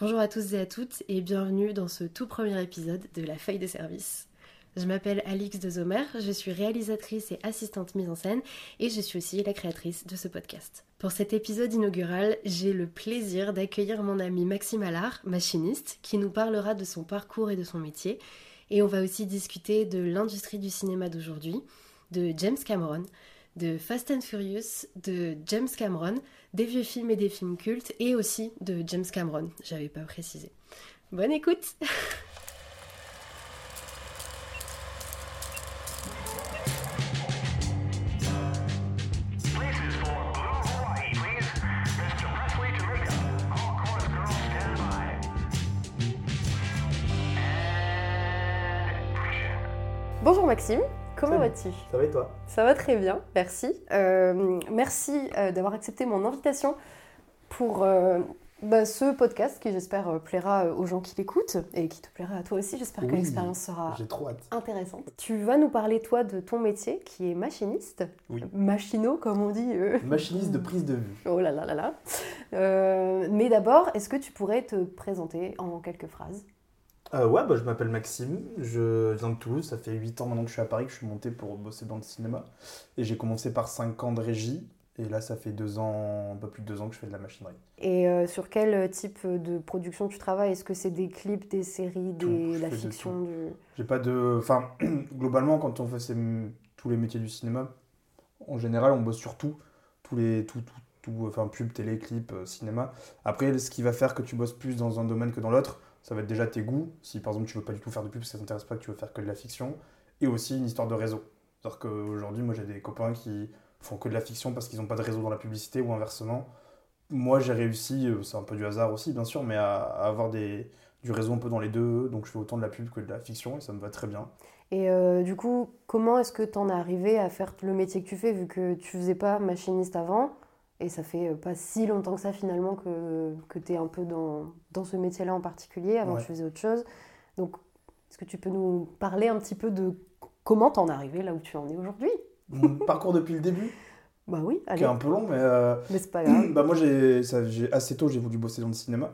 Bonjour à tous et à toutes et bienvenue dans ce tout premier épisode de La Feuille de service. Je m'appelle Alix de Zomer, je suis réalisatrice et assistante mise en scène et je suis aussi la créatrice de ce podcast. Pour cet épisode inaugural, j'ai le plaisir d'accueillir mon ami Maxime Allard, machiniste, qui nous parlera de son parcours et de son métier. Et on va aussi discuter de l'industrie du cinéma d'aujourd'hui, de James Cameron, de Fast and Furious, de James Cameron, des vieux films et des films cultes, et aussi de James Cameron, j'avais pas précisé. Bonne écoute vas-tu Ça va et toi? Ça va très bien, merci. Euh, merci euh, d'avoir accepté mon invitation pour euh, bah, ce podcast qui j'espère plaira aux gens qui l'écoutent et qui te plaira à toi aussi. J'espère que l'expérience sera J'ai trop hâte. intéressante. Tu vas nous parler toi de ton métier qui est machiniste, Oui. machino comme on dit. euh. Machiniste de prise de vue. Oh là là là là. Mais d'abord, est-ce que tu pourrais te présenter en quelques phrases? Euh, ouais, bah, je m'appelle Maxime, je viens de Toulouse, ça fait 8 ans maintenant que je suis à Paris, que je suis monté pour bosser dans le cinéma. Et j'ai commencé par 5 ans de régie, et là ça fait 2 ans, un peu plus de 2 ans que je fais de la machinerie. Et euh, sur quel type de production tu travailles? Est-ce que c'est des clips, des séries, des, la fiction du... J'ai pas de... Enfin, globalement, quand on fait ces- tous les métiers du cinéma, en général, on bosse sur tout. Tous les... Tout, tout, tout, enfin, pub, télé, clip, euh, cinéma. Après, ce qui va faire que tu bosses plus dans un domaine que dans l'autre, ça va être déjà tes goûts. Si par exemple tu veux pas du tout faire de pub, ça t'intéresse pas, que tu veux faire que de la fiction. Et aussi une histoire de réseau. C'est-à-dire qu'aujourd'hui, moi j'ai des copains qui font que de la fiction parce qu'ils n'ont pas de réseau dans la publicité ou inversement. Moi j'ai réussi, euh, c'est un peu du hasard aussi bien sûr, mais à, avoir des, du réseau un peu dans les deux. Donc je fais autant de la pub que de la fiction et ça me va très bien. Et euh, du coup, comment est-ce que tu en es arrivé à faire le métier que tu fais, vu que tu faisais pas machiniste avant? Et ça fait euh, pas si longtemps que ça finalement que, que tu es un peu dans, dans ce métier-là en particulier. Avant, Ouais. tu faisais autre chose. Donc, est-ce que tu peux nous parler un petit peu de comment t'en es arrivé là où tu en es aujourd'hui? Mon parcours depuis le début, Bah oui, qui allez. est un peu long, mais euh, Mais c'est pas grave. bah moi j'ai assez tôt j'ai voulu bosser dans le cinéma.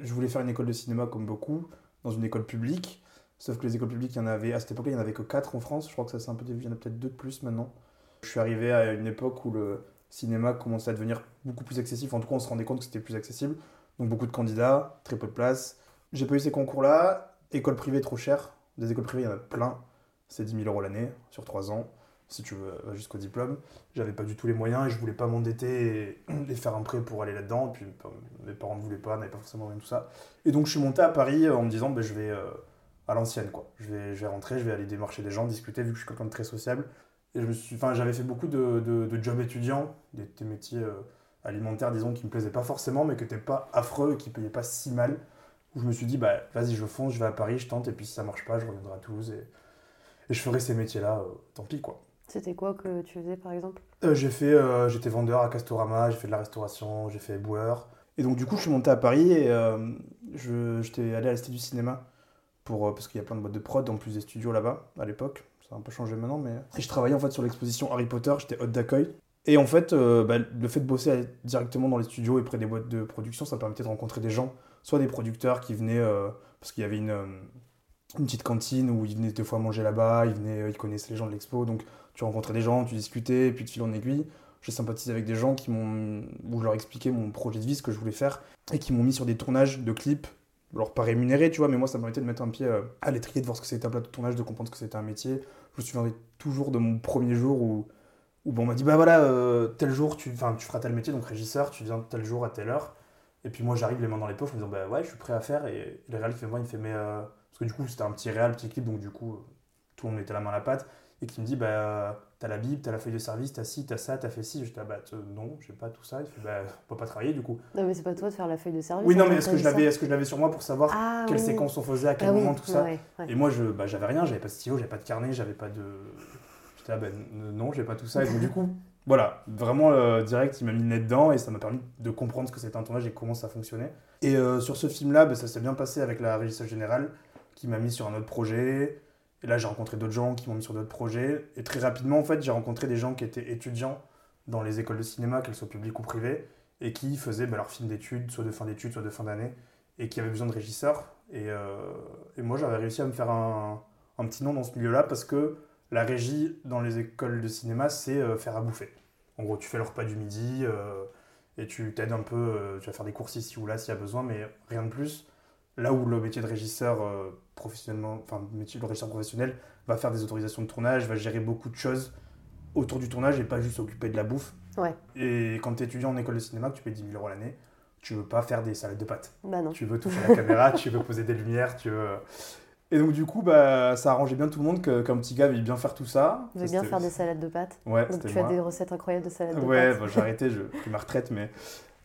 Je voulais faire une école de cinéma comme beaucoup, dans une école publique. Sauf que les écoles publiques, il y en avait à cette époque, il y en avait que 4 en France. Je crois que ça s'est un peu dévié, il y en a peut-être deux de plus maintenant. Je suis arrivé à une époque où le cinéma commençait à devenir beaucoup plus accessible. En tout cas, on se rendait compte que c'était plus accessible. Donc beaucoup de candidats, très peu de places. J'ai pas eu ces concours-là. École privée trop chère. Des écoles privées, il y en a plein. C'est 10 000 euros l'année sur 3 ans, si tu veux, euh, jusqu'au diplôme. J'avais pas du tout les moyens et je voulais pas m'endetter et, et faire un prêt pour aller là-dedans. Et puis euh, mes parents ne voulaient pas, n'avaient pas forcément rien tout ça. Et donc je suis monté à Paris euh, en me disant, ben, je vais euh, à l'ancienne, quoi. Je vais, je vais rentrer, je vais aller démarcher des gens, discuter, vu que je suis quelqu'un de très sociable. Et je me suis, enfin, j'avais fait beaucoup de, de, de jobs étudiants, des, des métiers euh, alimentaires, disons, qui me plaisaient pas forcément, mais qui n'étaient pas affreux et qui payaient pas si mal. Où je me suis dit, bah, vas-y, je fonce, je vais à Paris, je tente, et puis si ça marche pas, je reviendrai à Toulouse et, et je ferai ces métiers-là, euh, tant pis, quoi. C'était quoi que tu faisais par exemple? Euh, j'ai fait, j'étais vendeur à Castorama, j'ai fait de la restauration, j'ai fait éboueur. Et donc du coup, je suis monté à Paris et j'étais allé à la Cité du cinéma pour, parce qu'il y a plein de boîtes de prod, en plus des studios là-bas à l'époque. Ça a un peu changé maintenant, mais et je travaillais en fait sur l'exposition Harry Potter. J'étais hôte d'accueil. Et en fait, euh, bah, le fait de bosser directement dans les studios et près des boîtes de production, ça me permettait de rencontrer des gens, soit des producteurs qui venaient euh, parce qu'il y avait une, euh, une petite cantine où ils venaient des fois manger là-bas, ils venaient, ils connaissaient les gens de l'expo, donc tu rencontrais des gens, tu discutais, et puis de fil en aiguille, j'ai sympathisé avec des gens qui m'ont, où je leur expliquais mon projet de vie, ce que je voulais faire, et qui m'ont mis sur des tournages de clips, alors pas rémunérés, tu vois, mais moi ça me permettait de mettre un pied euh, à l'étrier, de voir ce que c'était un plateau de tournage, de comprendre ce que c'était un métier. Je me souviendrai toujours de mon premier jour où, on m'a dit, bah voilà, euh, tel jour tu, tu feras tel métier, donc régisseur, tu viens tel jour à telle heure. Et puis moi j'arrive les mains dans les poches en me disant, bah ouais, je suis prêt à faire, et le réal qui fait moi, il me fait, mais. euh, Parce que du coup c'était un petit réal, petit clip, donc du coup tout le monde mettait la main à la pâte et qui me dit bah t'as la bible, t'as la feuille de service, t'as ci, t'as ça, t'as fait ci. J'étais ah, bah t- non, j'ai pas tout ça. Il fait bah on peut pas travailler du coup. Non, mais c'est pas toi de faire la feuille de service. Oui non attends, mais est-ce que je l'avais, est-ce que je l'avais sur moi pour savoir Ah, quelle oui. séquence on faisait, à quel Ah oui, moment tout ça. ouais, ouais. Et moi je bah j'avais rien, j'avais pas de stylo, j'avais pas de carnet, j'avais pas de. J'étais là bah non, j'ai pas tout ça. Et donc du coup voilà, vraiment euh, direct, il m'a mis le nez dedans et ça m'a permis de comprendre ce que c'était un tournage et comment ça fonctionnait. Et euh, sur ce film-là, bah, ça s'est bien passé avec la régisseuse générale qui m'a mis sur un autre projet. Et là, j'ai rencontré d'autres gens qui m'ont mis sur d'autres projets. Et très rapidement, en fait, j'ai rencontré des gens qui étaient étudiants dans les écoles de cinéma, qu'elles soient publiques ou privées, et qui faisaient bah, leurs films d'études, soit de fin d'études, soit de fin d'année. et qui avait besoin de régisseurs. Et, euh, moi, j'avais réussi à me faire un, petit nom dans ce milieu-là parce que la régie dans les écoles de cinéma, c'est euh, faire à bouffer. En gros, tu fais le repas du midi euh, et tu t'aides un peu, tu vas faire des courses ici ou là s'il y a besoin, mais rien de plus. Là où le métier de régisseur professionnellement, enfin, le métier de régisseur professionnel va faire des autorisations de tournage, va gérer beaucoup de choses autour du tournage et pas juste s'occuper de la bouffe. Ouais. Et quand tu es étudiant en école de cinéma, tu payes 10 000 euros l'année, tu veux pas faire des salades de pâtes. Bah non. Tu veux toucher la caméra, tu veux poser des lumières, tu veux. Et donc, du coup, bah, ça arrangeait bien tout le monde qu'un petit gars veuille bien faire tout ça. Ça, bien faire des salades de pâtes. Ouais, Donc tu as moi. des recettes incroyables de salades de Ouais, pâtes. bah, j'ai arrêté, j'ai pris ma retraite, mais,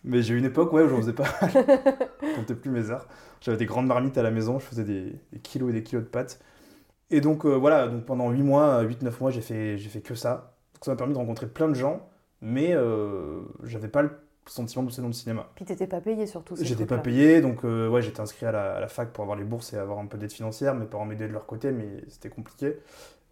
mais j'ai eu une époque ouais, où j'en faisais pas mal. Je comptais plus mes heures. J'avais des grandes marmites à la maison, je faisais des, des kilos et des kilos de pâtes. Et donc, euh, voilà, donc pendant 8 mois, 8-9 mois, j'ai fait, j'ai fait que ça. Donc, ça m'a permis de rencontrer plein de gens, mais euh, j'avais pas le sentiment de bosser dans le cinéma. Puis t'étais pas payé surtout. J'étais pas payé, donc euh, ouais, j'étais inscrit à la, à la fac pour avoir les bourses et avoir un peu d'aide financière. Mes parents m'aidaient de leur côté, mais c'était compliqué.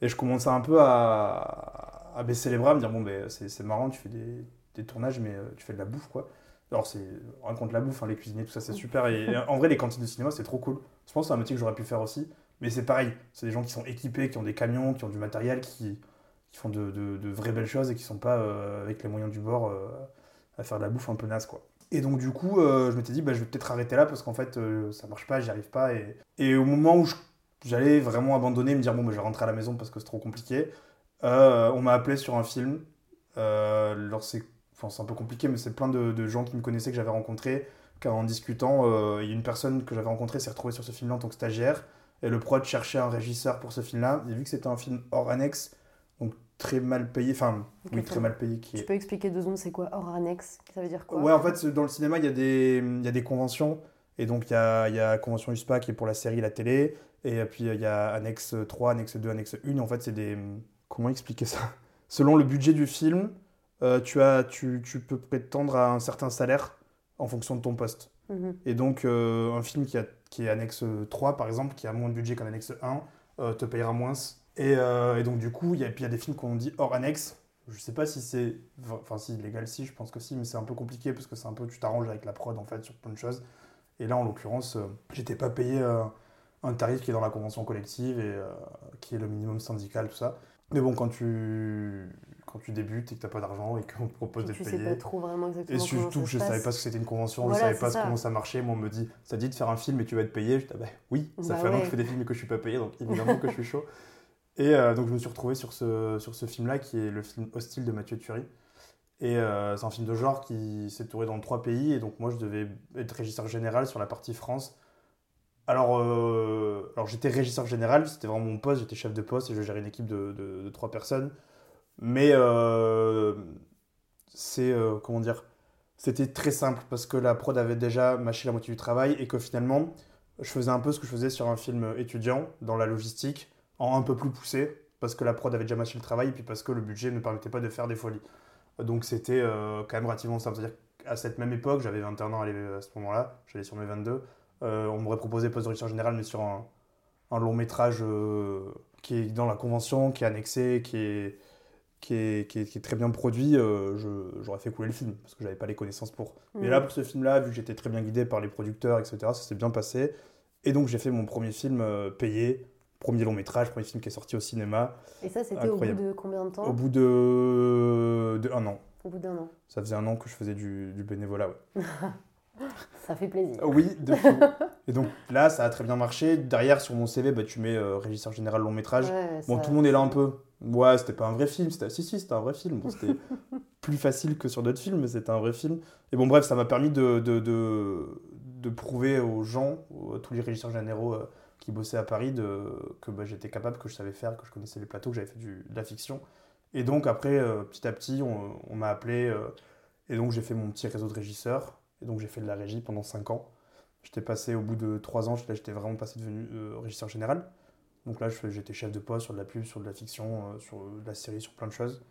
Et je commençais un peu à, à baisser les bras, à me dire bon, ben, c'est marrant, tu fais des, des tournages, mais euh, tu fais de la bouffe, quoi. Alors, c'est rien contre la bouffe, hein, les cuisiniers, tout ça, c'est super. Et, en vrai, les cantines de cinéma, c'est trop cool. Je pense que c'est un métier que j'aurais pu faire aussi. Mais c'est pareil, c'est des gens qui sont équipés, qui ont des camions, qui ont du matériel, qui, qui font de, de- de vraies belles choses et qui sont pas euh, avec les moyens du bord euh, à faire de la bouffe un peu naze, quoi. Et donc, du coup, euh, je m'étais dit, bah, je vais peut-être arrêter là parce qu'en fait, ça marche pas, j'y arrive pas. Et, et au moment où j'allais vraiment abandonner, me dire, bon, bah, je vais rentrer à la maison parce que c'est trop compliqué, on m'a appelé sur un film. Alors, c'est enfin, c'est un peu compliqué, mais c'est plein de, de gens qui me connaissaient, que j'avais rencontrés, qu'en discutant, euh, il y a une personne que j'avais rencontrée s'est retrouvée sur ce film-là en tant que stagiaire. Et le prod cherchait un régisseur pour ce film-là. Et vu que c'était un film hors annexe, donc très mal payé, enfin, oui, très mal payé, qui Tu est peux expliquer deux secondes c'est quoi hors annexe? Ça veut dire quoi? Ouais, en fait, dans le cinéma, il y, a des- il y a des conventions. Et donc, il y a, y a convention USPA qui est pour la série, la télé. Et puis, il y a annexe 3, annexe 2, annexe 1. Et en fait, c'est des. Comment expliquer ça? Selon le budget du film, euh, tu, as, tu, tu peux prétendre à un certain salaire en fonction de ton poste. Mhm. Et donc, euh, un film qui, a, qui est annexe 3, par exemple, qui a moins de budget qu'un annexe 1, euh, te payera moins. Et, et donc, du coup, il y a, des films qu'on dit hors annexe. Je sais pas si c'est. Enfin, si, légal, si, je pense que si, mais c'est un peu compliqué parce que c'est un peu. Tu t'arranges avec la prod, en fait, sur plein de choses. Et là, en l'occurrence, j'étais pas payé un tarif qui est dans la convention collective et qui est le minimum syndical, tout ça. Mais bon, quand tu, quand tu débutes et que t'as pas d'argent et qu'on te propose d'être tu sais payé. pas trop vraiment exactement Et surtout je se savais pas ce que c'était une convention, je Voilà, savais pas ça. comment ça marchait. Moi, on me dit, ça dit de faire un film et tu vas être payé. Je dis, ah bah oui, ça Bah fait un an ouais. que je fais des films et que je suis pas payé, donc évidemment que je suis chaud. Et euh, donc, je me suis retrouvé sur ce, sur ce film-là, qui est le film Hostile de Mathieu Thury. Et euh, c'est un film de genre qui s'est tourné dans trois pays. Et donc, moi, je devais être régisseur général sur la partie France. Alors, euh, alors j'étais régisseur général, c'était vraiment mon poste, j'étais chef de poste et je gérais une équipe de, de- de trois personnes. Mais euh, c'est, euh, comment dire, c'était très simple parce que la prod avait déjà mâché la moitié du travail et que finalement, je faisais un peu ce que je faisais sur un film étudiant dans la logistique, en un peu plus poussé, parce que la prod avait déjà mâché le travail et puis parce que le budget ne permettait pas de faire des folies. Donc c'était euh, quand même relativement simple. C'est-à-dire qu'à cette même époque, j'avais 21 ans à ce moment-là, j'allais sur mes 22, euh, on m'aurait proposé poste de régisseur général, mais sur un, long métrage qui est dans la convention, qui est annexé, qui est, qui est, qui est, qui est très bien produit, euh, j'aurais fait couler le film, parce que j'avais pas les connaissances pour. Mais Mhm. là, pour ce film-là, vu que j'étais très bien guidé par les producteurs, etc., ça s'est bien passé. Et donc, j'ai fait mon premier film euh, payé, premier long métrage, premier film qui est sorti au cinéma, Et ça, c'était au bout de combien de temps au bout de, de un an. Au bout d'un an. Ça faisait un an que je faisais du, du bénévolat, ouais. Ça fait plaisir. Oui, de fou. Et donc là, ça a très bien marché. Derrière, sur mon CV, bah, tu mets euh, régisseur général long métrage. Ouais, Bon, ça- tout le monde est là un peu. Ouais, c'était pas un vrai film. C'était... Si, si, c'était un vrai film. Bon, c'était plus facile que sur d'autres films, mais c'était un vrai film. Et bon, bref, ça m'a permis de, de, de, de prouver aux gens, à tous les régisseurs généraux euh, qui bossaient à Paris, de, que bah, j'étais capable, que je savais faire, que je connaissais les plateaux, que j'avais fait du, de la fiction. Et donc, après, euh, petit à petit, on, on m'a appelé. euh, et donc, j'ai fait mon petit réseau de régisseurs. Et donc, j'ai fait de la régie pendant 5 ans. J'étais passé, au bout de 3 ans, j'étais vraiment passé devenu régisseur général. Donc là, j'étais chef de poste sur de la pub, sur de la fiction, euh, sur de la série, sur plein de choses.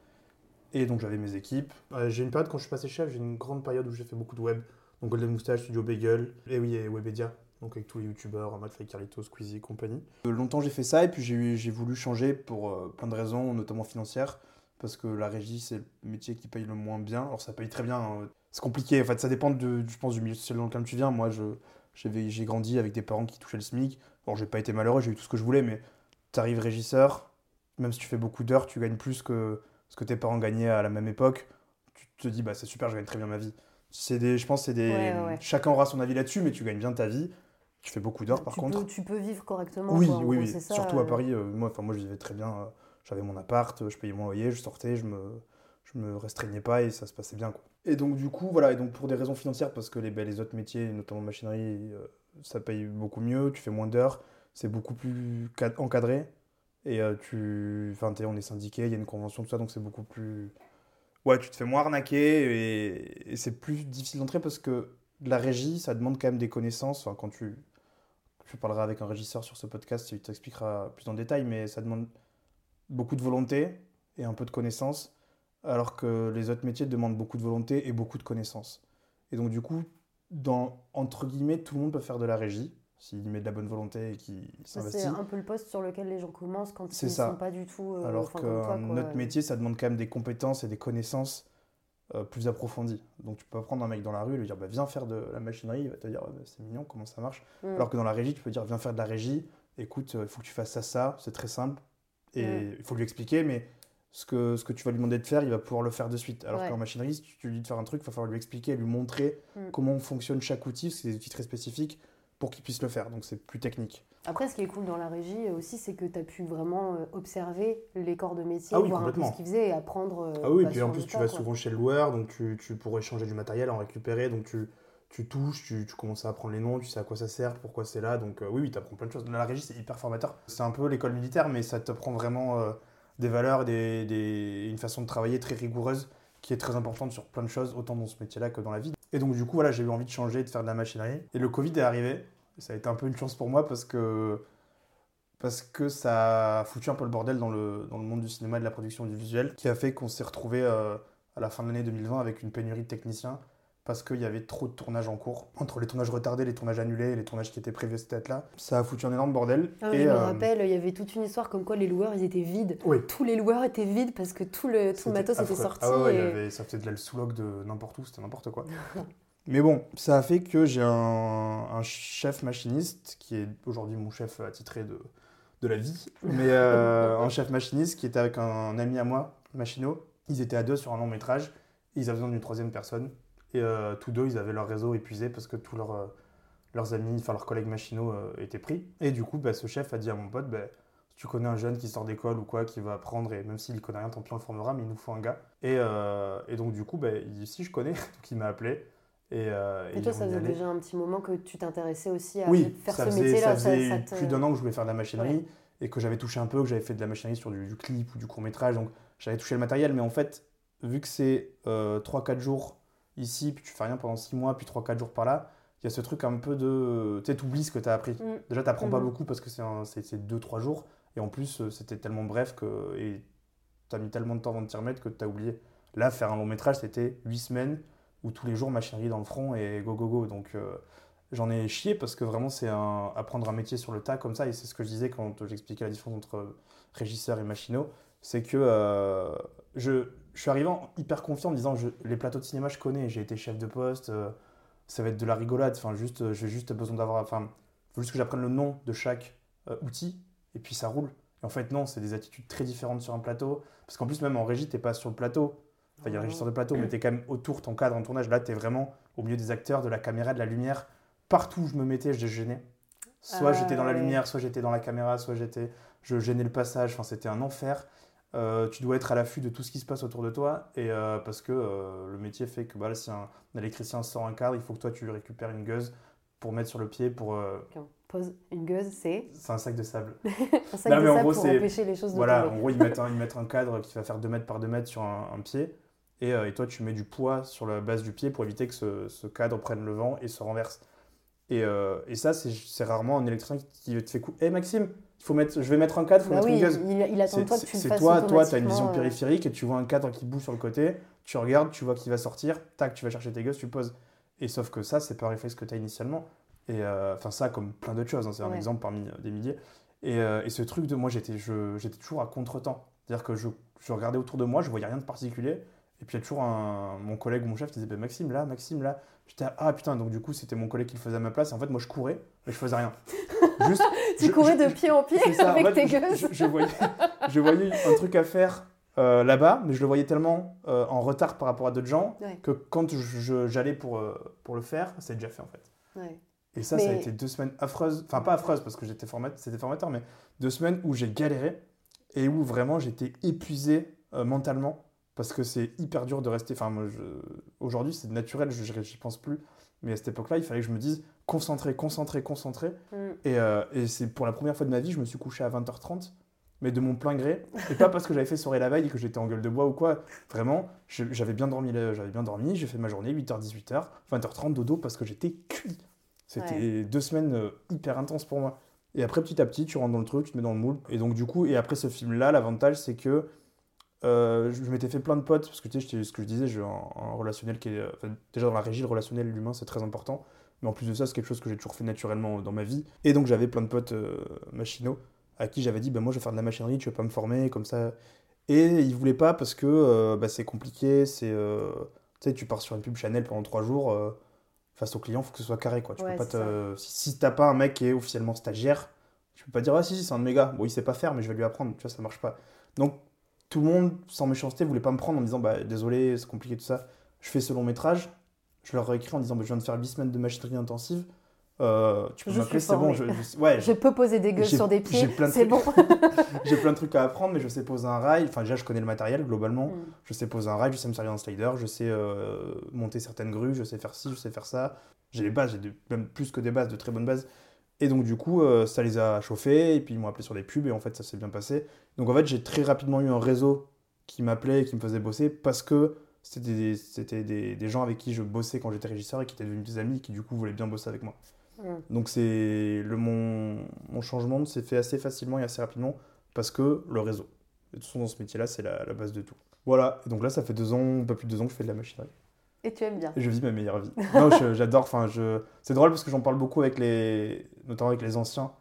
Et donc j'avais mes équipes. Euh, j'ai une période quand je suis passé chef, j'ai une grande période où j'ai fait beaucoup de web. Donc Golden Moustache, Studio Bagel, et oui, et Webedia. Donc avec tous les youtubeurs, McFly, Carlitos, Squeezie et compagnie. Euh, longtemps j'ai fait ça et puis j'ai voulu changer pour euh, plein de raisons, notamment financières. Parce que la régie, c'est le métier qui paye le moins bien. Alors ça paye très bien. hein. C'est compliqué. En fait, ça dépend, de, je pense, du milieu social dans lequel tu viens. Moi, j'ai grandi avec des parents qui touchaient le SMIC. Bon, j'ai pas été malheureux, j'ai eu tout ce que je voulais, mais t'arrives régisseur, même si tu fais beaucoup d'heures, tu gagnes plus que ce que tes parents gagnaient à la même époque. Tu te dis, bah c'est super, je gagne très bien ma vie. C'est des, je pense que c'est des. Ouais, ouais, ouais. Chacun aura son avis là-dessus, mais tu gagnes bien ta vie. Tu fais beaucoup d'heures par contre. Tu peux vivre correctement. Oui, quoi, oui, gros, oui. ça, Surtout à euh, Paris, euh, moi, enfin, moi je vivais très bien. euh, J'avais mon appart, je payais mon loyer, je sortais, je me, je me restreignais pas et ça se passait bien. Quoi. Et donc du coup, voilà, et donc pour des raisons financières, parce que les, ben, les autres métiers, notamment machinerie, ça paye beaucoup mieux, tu fais moins d'heures, c'est beaucoup plus cad- encadré. Et euh, tu, enfin, t'es- on est syndiqué, il y a une convention, tout ça, donc c'est beaucoup plus... Ouais, tu te fais moins arnaquer et, c'est plus difficile d'entrer parce que la régie, ça demande quand même des connaissances. Quand tu, je parlerai avec un régisseur sur ce podcast, il t'expliquera plus en détail, mais ça demande beaucoup de volonté et un peu de connaissances, alors que les autres métiers demandent beaucoup de volonté et beaucoup de connaissances. Et donc du coup, dans, entre guillemets, tout le monde peut faire de la régie, s'il met de la bonne volonté et qu'il s'investit. C'est un peu le poste sur lequel les gens commencent quand ils ça. sont pas du tout. euh, Alors toi, quoi. autre métier, ça demande quand même des compétences et des connaissances euh, plus approfondies. Donc tu peux prendre un mec dans la rue et lui dire bah, viens faire de la machinerie, il va te dire Ah, bah, c'est mignon, comment ça marche? Mm. Alors que dans la régie, tu peux dire viens faire de la régie, écoute, euh, il faut que tu fasses ça, ça, c'est très simple. Et Mm. il faut lui expliquer, mais ce que, ce que tu vas lui demander de faire, il va pouvoir le faire de suite. Alors Ouais. qu'en machinerie, si tu lui dis de faire un truc, il va falloir lui expliquer, lui montrer Mm. comment fonctionne chaque outil, parce que c'est des outils très spécifiques, pour qu'il puisse le faire. Donc c'est plus technique. Après, ce qui est cool dans la régie aussi, c'est que tu as pu vraiment euh, observer les corps de métier, Ah oui, voir un peu ce qu'ils faisaient et apprendre. euh, Ah oui, bah, puis en plus tu tas, vas quoi. souvent chez le loueur, donc tu, tu pourrais changer du matériel, en récupérer, donc tu, tu touches, tu, tu commences à apprendre les noms, tu sais à quoi ça sert, pourquoi c'est là, donc euh, oui, oui, tu apprends plein de choses. Dans la régie, c'est hyper formateur. C'est un peu l'école militaire, mais ça t'apprend vraiment euh, des valeurs, des, une façon de travailler très rigoureuse qui est très importante sur plein de choses, autant dans ce métier-là que dans la vie. Et donc du coup, voilà, j'ai eu envie de changer, de faire de la machinerie. Et le Covid est arrivé, ça a été un peu une chance pour moi parce que parce que ça a foutu un peu le bordel dans le, dans le monde du cinéma et de la production audiovisuelle, qui a fait qu'on s'est retrouvé euh, à la fin de l'année 2020 avec une pénurie de techniciens, parce qu'il y avait trop de tournages en cours. Entre les tournages retardés, les tournages annulés et les tournages qui étaient prévus à cette date-là, ça a foutu un énorme bordel. Ah, et, je me euh, rappelle, il y avait toute une histoire comme quoi les loueurs ils étaient vides. Oui. Tous les loueurs étaient vides parce que tout le, tout le matos était sorti. Ah ouais, ouais, il y et- avait- ça faisait de la sous-log de n'importe où, c'était n'importe quoi. Mais bon, ça a fait que j'ai un, un chef machiniste, qui est aujourd'hui mon chef attitré de, de la vie, mais euh, un chef machiniste qui était avec un, ami à moi, Machino. Ils étaient à deux sur un long métrage, et ils avaient besoin d'une troisième personne. Et euh, tous deux, ils avaient leur réseau épuisé parce que tous leurs, euh, leurs amis, enfin leurs collègues machinaux euh, étaient pris. Et du coup, bah, ce chef a dit à mon pote, bah, si tu connais un jeune qui sort d'école ou quoi, qui va apprendre, et même s'il connaît rien, tant pis on le formera, mais il nous faut un gars. Et, euh, et donc du coup, bah, il dit si je connais, donc il m'a appelé. Et, euh, Et et toi, ça faisait déjà un petit moment que tu t'intéressais aussi à Oui, faire ça ce métier-là. ça faisait ça te- plus d'un an que je voulais faire de la machinerie et que j'avais touché un peu, que j'avais fait de la machinerie sur du, du clip ou du court métrage, donc j'avais touché le matériel, mais en fait, vu que c'est 3-4 jours ici, puis tu fais rien pendant 6 mois, puis 3-4 jours par là, il y a ce truc un peu de... Tu sais, t'oublies ce que t'as appris. Mm. Déjà, t'apprends pas Mhm. beaucoup parce que c'est un- c'est 2-3 jours, et en plus, euh, c'était tellement bref que... Et t'as mis tellement de temps avant de t'y remettre que t'as oublié. Là, faire un long métrage, c'était 8 semaines où tous les jours, machinerie dans le front et go go go. Donc euh, j'en ai chié parce que vraiment, c'est un, apprendre un métier sur le tas comme ça. Et c'est ce que je disais quand j'expliquais la différence entre régisseur et machinot. C'est que euh, je, je suis arrivé hyper confiant en me disant je- les plateaux de cinéma, je connais. J'ai été chef de poste. euh, ça va être de la rigolade. Enfin, juste, euh, j'ai juste besoin d'avoir. Enfin, faut juste que j'apprenne le nom de chaque euh, outil et puis ça roule. Et en fait, non, c'est des attitudes très différentes sur un plateau. Parce qu'en plus, même en régie, t'es pas sur le plateau. Enfin, il y a un régisseur de plateau, mais tu es quand même autour, ton cadre en tournage. Là, tu es vraiment au milieu des acteurs, de la caméra, de la lumière. Partout où je me mettais, je gênais. Soit Ah, j'étais dans la ouais. lumière, soit j'étais dans la caméra, soit j'étais, je gênais le passage. Enfin, c'était un enfer. Euh, tu dois être à l'affût de tout ce qui se passe autour de toi. Et euh, parce que euh, le métier fait que bah, là, si un, un électricien sort un cadre, il faut que toi, tu récupères une gueuse pour mettre sur le pied. pour on Pose une gueuse, c'est C'est un sac de sable. un sac Non, de sable gros, pour empêcher les choses de Voilà, tomber. en gros, ils mettent, un, ils mettent un cadre qui va faire 2 mètres par 2 mètres sur un, un pied. Et, et toi, tu mets du poids sur la base du pied pour éviter que ce, ce cadre prenne le vent et se renverse. Et, et ça, c'est rarement un électricien qui te fait coup. Hé Maxime, il faut mettre, je vais mettre un cadre, il faut Bah mettre oui, une gueuse. il, il attend toi que tu c'est toi, toi, tu as une vision euh, périphérique et tu vois un cadre qui bouge sur le côté, tu regardes, tu vois qu'il va sortir, tac, tu vas chercher tes gueuses, tu poses. Et sauf que ça, c'est pas un réflexe que tu as initialement. Et euh, enfin, ça, comme plein d'autres choses, hein, c'est un Ouais. exemple parmi euh, des milliers. Et, euh, et ce truc de moi, j'étais toujours à contre-temps. C'est-à-dire que je, je regardais autour de moi, je voyais rien de particulier. Et puis il y a toujours un, mon collègue ou mon chef qui disait bah, Maxime là, Maxime là. J'étais ah putain, donc du coup c'était mon collègue qui le faisait à ma place. Et en fait, moi je courais, mais je faisais rien. Juste, Tu je- courais je- de pied en pied en avec fait, tes gueules. Je, voyais, je voyais un truc à faire euh, là-bas, mais je le voyais tellement euh, en retard par rapport à d'autres gens Ouais. que quand j'allais pour, euh, pour le faire, c'est déjà fait en fait. Ouais. Et ça, ça a été deux semaines affreuses, enfin pas affreuses parce que j'étais format, c'était formateur, mais deux semaines où j'ai galéré et où vraiment j'étais épuisé mentalement parce que c'est hyper dur de rester. Enfin, moi, je- aujourd'hui c'est naturel, je j'y pense plus, mais à cette époque-là, il fallait que je me dise concentré, concentré, concentré. Mm. Et, euh, et c'est pour la première fois de ma vie, je me suis couché à 20h30, mais de mon plein gré. Et pas parce que j'avais fait soirée la veille et que j'étais en gueule de bois ou quoi. Vraiment, j'avais bien dormi, j'avais bien dormi, j'ai fait ma journée, 8h, 18h, 20h30, dodo, parce que j'étais cuit. C'était deux semaines euh, hyper intenses pour moi. Et après, petit à petit, tu rentres dans le truc, tu te mets dans le moule. Et donc, du coup, et après ce film-là, l'avantage, c'est que euh, je m'étais fait plein de potes, parce que tu sais, ce que je disais, j'ai un, un relationnel qui est. enfin, déjà, dans la régie, le relationnel, l'humain, c'est très important. Mais en plus de ça, c'est quelque chose que j'ai toujours fait naturellement dans ma vie. Et donc, j'avais plein de potes euh, machinaux à qui j'avais dit, bah, moi, je vais faire de la machinerie, tu veux pas me former, comme ça. Et ils voulaient pas parce que euh, bah, c'est compliqué, c'est. euh, tu sais, tu pars sur une pub Chanel pendant trois jours. euh, face au client, il faut que ce soit carré. Quoi. Tu Ouais, peux pas te... Si, si t'as pas un mec qui est officiellement stagiaire, tu peux pas dire Ah, si, si, c'est un de mes gars. Bon, il sait pas faire, mais je vais lui apprendre. Tu vois, ça marche pas. Donc, tout le monde, sans méchanceté, voulait pas me prendre en me disant bah, Désolé, c'est compliqué, tout ça. Je fais ce long métrage. Je leur ai écrit en disant bah, Je viens de faire 8 semaines de machinerie intensive. Euh, tu peux m'appeler, c'est bon. Je, ouais, Je peux poser des gueules sur des pieds, de c'est bon. j'ai plein de trucs à apprendre, mais je sais poser un rail. Enfin, déjà, je connais le matériel globalement. Mm. Je sais poser un rail, je sais me servir d'un slider, je sais euh, monter certaines grues, je sais faire ci, je sais faire ça. J'ai les bases, j'ai des- même plus que des bases, de très bonnes bases. Et donc, du coup, euh, ça les a chauffés, et puis ils m'ont appelé sur des pubs, et en fait, ça s'est bien passé. Donc, en fait, j'ai très rapidement eu un réseau qui m'appelait et qui me faisait bosser parce que c'était des, c'était des, des gens avec qui je bossais quand j'étais régisseur et qui étaient devenus des amis et qui, du coup, voulaient bien bosser avec moi. Donc, c'est le, mon, mon changement s'est fait assez facilement et assez rapidement parce que le réseau. De toute façon, dans ce métier-là, c'est la, la base de tout. Voilà, et donc là, ça fait deux ans, peu plus de deux ans que je fais de la machinerie. Et tu aimes bien. Et je vis ma meilleure vie. non, j'adore, enfin, je... c'est drôle parce que j'en parle beaucoup avec les... notamment avec les anciens,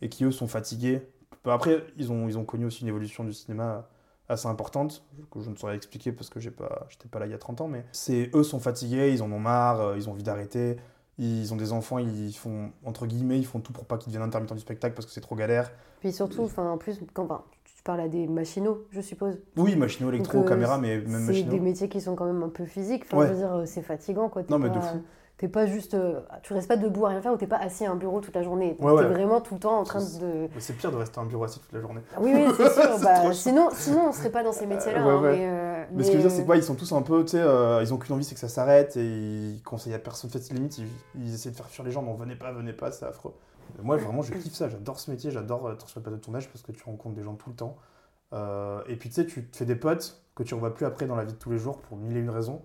et qui eux sont fatigués. Après, ils ont, ils ont connu aussi une évolution du cinéma assez importante, que je ne saurais expliquer parce que j'ai pas, j'étais pas là il y a 30 ans, mais c'est eux sont fatigués, ils en ont marre, euh, ils ont envie d'arrêter, ils ont des enfants, ils font, entre guillemets, ils font tout pour pas qu'ils deviennent intermittents du spectacle parce que c'est trop galère. Puis surtout, enfin, en plus, quand enfin, tu parles à des machinaux, je suppose. Oui, machino, électro, euh, caméra, mais même C'est machino. des métiers qui sont quand même un peu physiques. Enfin, Ouais. je veux dire, euh, c'est fatigant, quoi. Non, mais de fou. T'es pas juste, euh, tu restes pas debout à rien faire ou t'es pas assis à un bureau toute la journée. Ouais, ouais. T'es vraiment tout le temps en train de. Mais C'est pire de rester à un bureau assis toute la journée. Ah Oui, oui, c'est sûr. Bah, sinon, sinon, on serait pas dans ces métiers-là. ouais, hein, mais, euh, Mais ce que je veux dire, c'est quoi Ils sont tous un peu, tu sais, euh, ils ont qu'une envie, c'est que ça s'arrête et ils conseillent à personne. Fait, limite, ils, ils essaient de faire fuir les gens, non, venez pas, venez pas, c'est affreux. Moi, vraiment, je kiffe ça, j'adore ce métier, j'adore être sur le plateau de tournage parce que tu rencontres des gens tout le temps. Euh, et puis, tu sais, tu te fais des potes que tu revois plus après dans la vie de tous les jours pour mille et une raisons.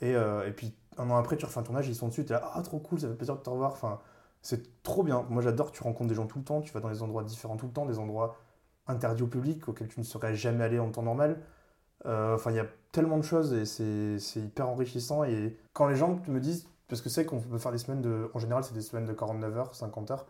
Et, euh, et puis, un an après, tu refais un tournage, ils sont dessus, tu es là, ah, trop cool, ça fait plaisir de te revoir. Enfin, c'est trop bien. Moi, j'adore, tu rencontres des gens tout le temps, tu vas dans des endroits différents tout le temps, des endroits interdits au public auxquels tu ne serais jamais allé en temps normal. Euh, Enfin, il y a tellement de choses et c'est hyper enrichissant. Et quand les gens me disent, parce que c'est qu'on peut faire des semaines de. En général, c'est des semaines de 49 heures, 50 heures,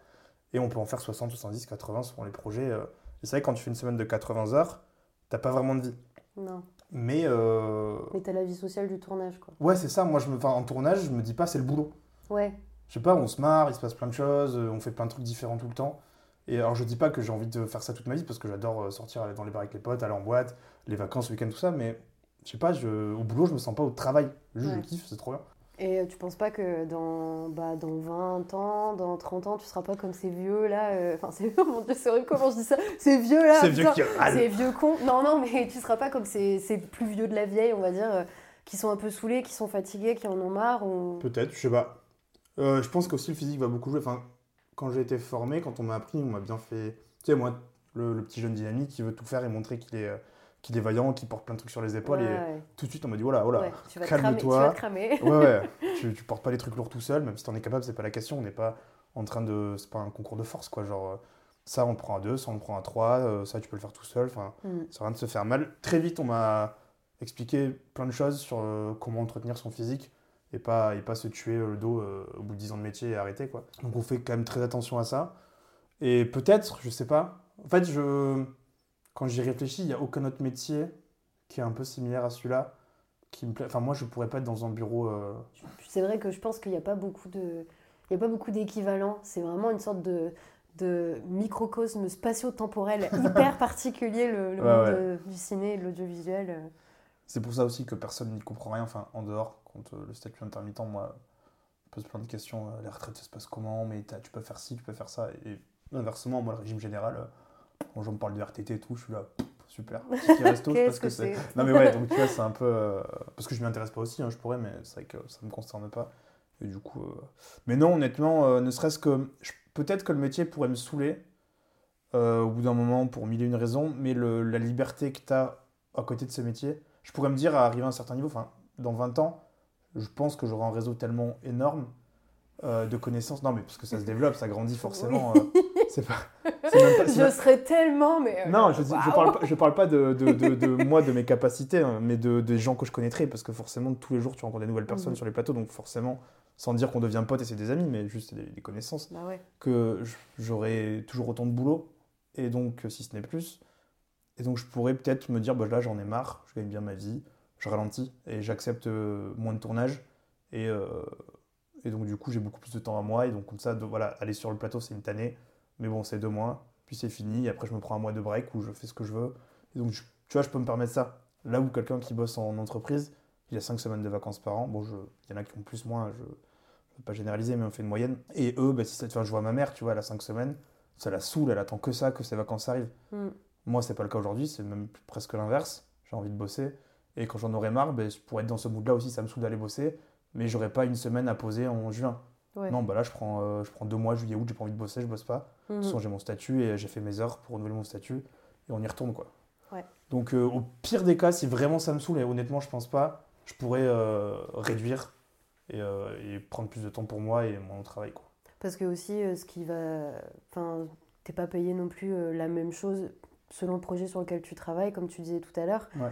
et on peut en faire 60, 70, 80 selon les projets. euh. Et c'est vrai quand tu fais une semaine de 80 heures, t'as pas vraiment de vie. Non. Mais euh, Mais t'as la vie sociale du tournage, quoi. ouais, c'est ça. Moi, je me, enfin, en tournage, je me dis pas c'est le boulot. Ouais. Je sais pas, on se marre, il se passe plein de choses, euh, on fait plein de trucs différents tout le temps. Et alors, je dis pas que j'ai envie de faire ça toute ma vie parce que j'adore euh, sortir, aller dans les bars avec les potes, aller en boîte, les vacances, le week-end, tout ça, mais je sais pas, je, au boulot, je me sens pas au travail. Juste, Ouais. je kiffe, c'est trop bien. Et tu penses pas que dans, bah, dans 20 ans, dans 30 ans, tu seras pas comme ces vieux là euh, Enfin, c'est vieux, mon dieu, c'est horrible comment je dis ça? Ces vieux là vieux qui. Ces vieux cons Non, non, mais tu seras pas comme ces, ces plus vieux de la vieille, on va dire, euh, qui sont un peu saoulés, qui sont fatigués, qui en ont marre. Ou... Peut-être, je sais pas. Euh, je pense qu'aussi le physique va beaucoup jouer. Enfin, quand j'ai été formé, quand on m'a appris, on m'a bien fait. Tu sais, moi, le, le petit jeune dynamique qui veut tout faire et montrer qu'il est, qu'il est vaillant, qu'il porte plein de trucs sur les épaules. Ouais, Et ouais. tout de suite, on m'a dit voilà, voilà. Ouais, tu te cramer. Tu calme-toi. cramer. Ouais, ouais. tu, tu portes pas les trucs lourds tout seul, même si t'en es capable, c'est pas la question. On n'est pas en train de. C'est pas un concours de force, quoi. Genre, euh, ça, on le prend à deux, ça, on le prend à trois, euh, ça, tu peux le faire tout seul. Enfin, Mm. c'est rien de se faire mal. Très vite, on m'a expliqué plein de choses sur euh, comment entretenir son physique et pas, et pas se tuer le dos euh, au bout de 10 ans de métier et arrêter, quoi. Donc, on fait quand même très attention à ça. Et peut-être, je sais pas. En fait, je, quand j'y réfléchis, il n'y a aucun autre métier qui est un peu similaire à celui-là qui me plaît. Enfin, moi, je pourrais pas être dans un bureau. euh, C'est vrai que je pense qu'il n'y a pas beaucoup de, il y a pas beaucoup d'équivalents. C'est vraiment une sorte de, de microcosme spatio-temporel hyper particulier, le, le Ouais, monde ouais. euh, du ciné et de l'audiovisuel. euh. C'est pour ça aussi que personne n'y comprend rien, enfin en dehors, quand euh, le statut intermittent, moi, je pose plein de questions, euh, la retraite ça se passe comment, mais tu peux faire ci, tu peux faire ça, et inversement, moi le régime général, quand me parle de RTT et tout, je suis là, super, ticket resto, je sais pas Qu'est-ce ce que que c'est. Non mais ouais, donc tu vois, c'est un peu... euh, parce que je m'y intéresse pas aussi, hein, je pourrais, mais c'est vrai que ça me concerne pas, et du coup... euh, Mais non, honnêtement, euh, ne serait-ce que... je- Peut-être que le métier pourrait me saouler, au bout d'un moment, pour mille et une raisons, mais le- la liberté que t'as à côté de ce métier, je pourrais me dire à arriver à un certain niveau, enfin, dans 20 ans, je pense que j'aurai un réseau tellement énorme de connaissances. Non, mais parce que ça se développe, ça grandit forcément. c'est pas. c'est même pas- c'est Je serais tellement, mais. euh, Non, je, waouh. parle pas, je parle pas de, de, de- de moi, de mes capacités, hein, mais de, des gens que je connaîtrais, parce que forcément, tous les jours, tu rencontres des nouvelles personnes Mhm. sur les plateaux, donc forcément, sans dire qu'on devient pote et c'est des amis, mais juste des, des connaissances, Bah ouais. que j- j'aurai toujours autant de boulot, et donc, si ce n'est plus, et donc je pourrais peut-être me dire, bah, là, j'en ai marre, je gagne bien ma vie, je ralentis, et j'accepte euh, moins de tournage, et, euh, et donc, du coup, j'ai beaucoup plus de temps à moi, et donc, comme ça, de- voilà, aller sur le plateau, c'est une tannée, mais bon, c'est deux mois, puis c'est fini, et après, je me prends un mois de break où je fais ce que je veux, et donc, je- tu vois, je peux me permettre ça. Là où quelqu'un qui bosse en entreprise, il a cinq semaines de vacances par an, bon, je- il y en a qui ont plus, moins, je ne veux pas généraliser, mais on fait une moyenne, et eux, bah, si ça, enfin, je vois ma mère, tu vois, elle a cinq semaines, ça la saoule, elle attend que ça, que ses vacances arrivent. Mm. Moi, c'est pas le cas aujourd'hui, c'est même presque l'inverse. J'ai envie de bosser. Et quand j'en aurai marre, ben, je pourrais être dans ce mood-là aussi, ça me saoule d'aller bosser. Mais j'aurais pas une semaine à poser en juin. Ouais. Non, bah là, je prends, euh, je prends deux mois, juillet, août, j'ai pas envie de bosser, je bosse pas. De Mhm. toute façon, j'ai mon statut et j'ai fait mes heures pour renouveler mon statut. Et on y retourne, quoi. Ouais. Donc, euh, au pire des cas, si vraiment ça me saoule, et honnêtement, je pense pas, je pourrais euh, réduire et, et prendre plus de temps pour moi et mon travail, quoi. Parce que aussi, ce qui va. Enfin, t'es pas payé non plus la même chose selon le projet sur lequel tu travailles, comme tu disais tout à l'heure. Ouais.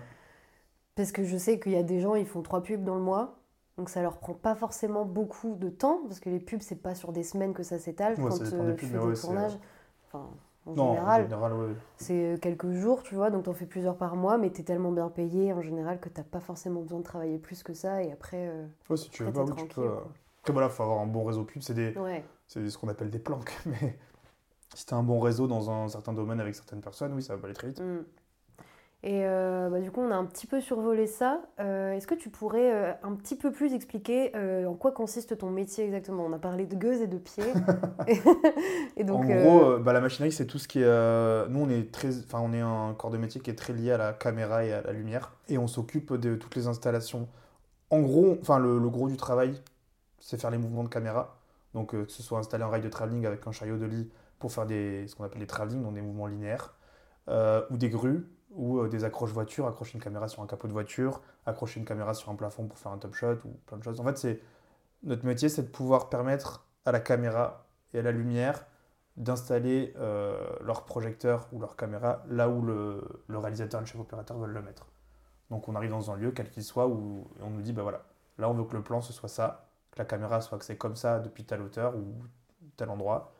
Parce que je sais qu'il y a des gens, ils font trois pubs dans le mois. Donc ça leur prend pas forcément beaucoup de temps, parce que les pubs, c'est pas sur des semaines que ça s'étale. Ouais, quand ça euh, des tu pubs, fais des tournages, enfin, en Non, général, en général, ouais. c'est euh, quelques jours, tu vois, donc t'en fais plusieurs par mois, mais t'es tellement bien payé en général que t'as pas forcément besoin de travailler plus que ça, et après, euh, Ouais, si tu veux pas, oui, tu peux. euh. Après, voilà, faut avoir un bon réseau pub. C'est des, ouais. c'est ce qu'on appelle des planques. Mais si tu as un bon réseau dans un certain domaine avec certaines personnes, oui, ça va aller très vite. Mm. Et euh, bah, du coup, on a un petit peu survolé ça. Euh, Est-ce que tu pourrais euh, un petit peu plus expliquer en quoi consiste ton métier exactement? On a parlé de gueuse et de pied. et donc, en gros, bah, la machinerie, c'est tout ce qui est. nous, on est, très, on est un corps de métier qui est très lié à la caméra et à la lumière. Et on s'occupe de toutes les installations. En gros, enfin, le, le gros du travail, c'est faire les mouvements de caméra. Donc, que ce soit installer un rail de travelling avec un chariot de lit pour faire des, ce qu'on appelle des travelling, donc des mouvements linéaires, ou des grues, ou euh, des accroches voitures, accrocher une caméra sur un capot de voiture, accrocher une caméra sur un plafond pour faire un top shot, ou plein de choses. En fait, c'est notre métier, c'est de pouvoir permettre à la caméra et à la lumière d'installer euh, leur projecteur ou leur caméra là où le, réalisateur et le chef opérateur veulent le mettre. Donc on arrive dans un lieu, quel qu'il soit, où on nous dit, bah voilà, là on veut que le plan ce soit ça, que la caméra soit axée comme ça depuis telle hauteur ou tel endroit.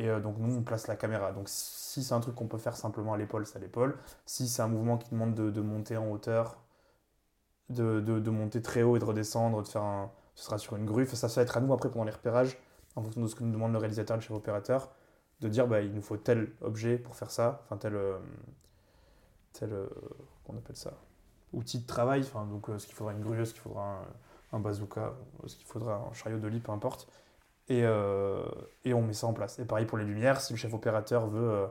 Et euh, donc nous on place la caméra. Donc si c'est un truc qu'on peut faire simplement à l'épaule, c'est à l'épaule. Si c'est un mouvement qui demande de, monter en hauteur, de, de- monter très haut et de redescendre, de faire un, ce sera sur une grue. Ça, ça va être à nous après pendant les repérages, en fonction de ce que nous demande le réalisateur le chef opérateur, de dire bah, il nous faut tel objet pour faire ça, enfin tel, euh, tel euh, qu'on appelle ça, outil de travail. Enfin donc ce qu'il faudra une grue, ce qu'il faudra un, un bazooka, ce qu'il faudra un chariot de lit, peu importe. Et, euh, et on met ça en place. Et pareil pour les lumières, si le chef opérateur veut, euh,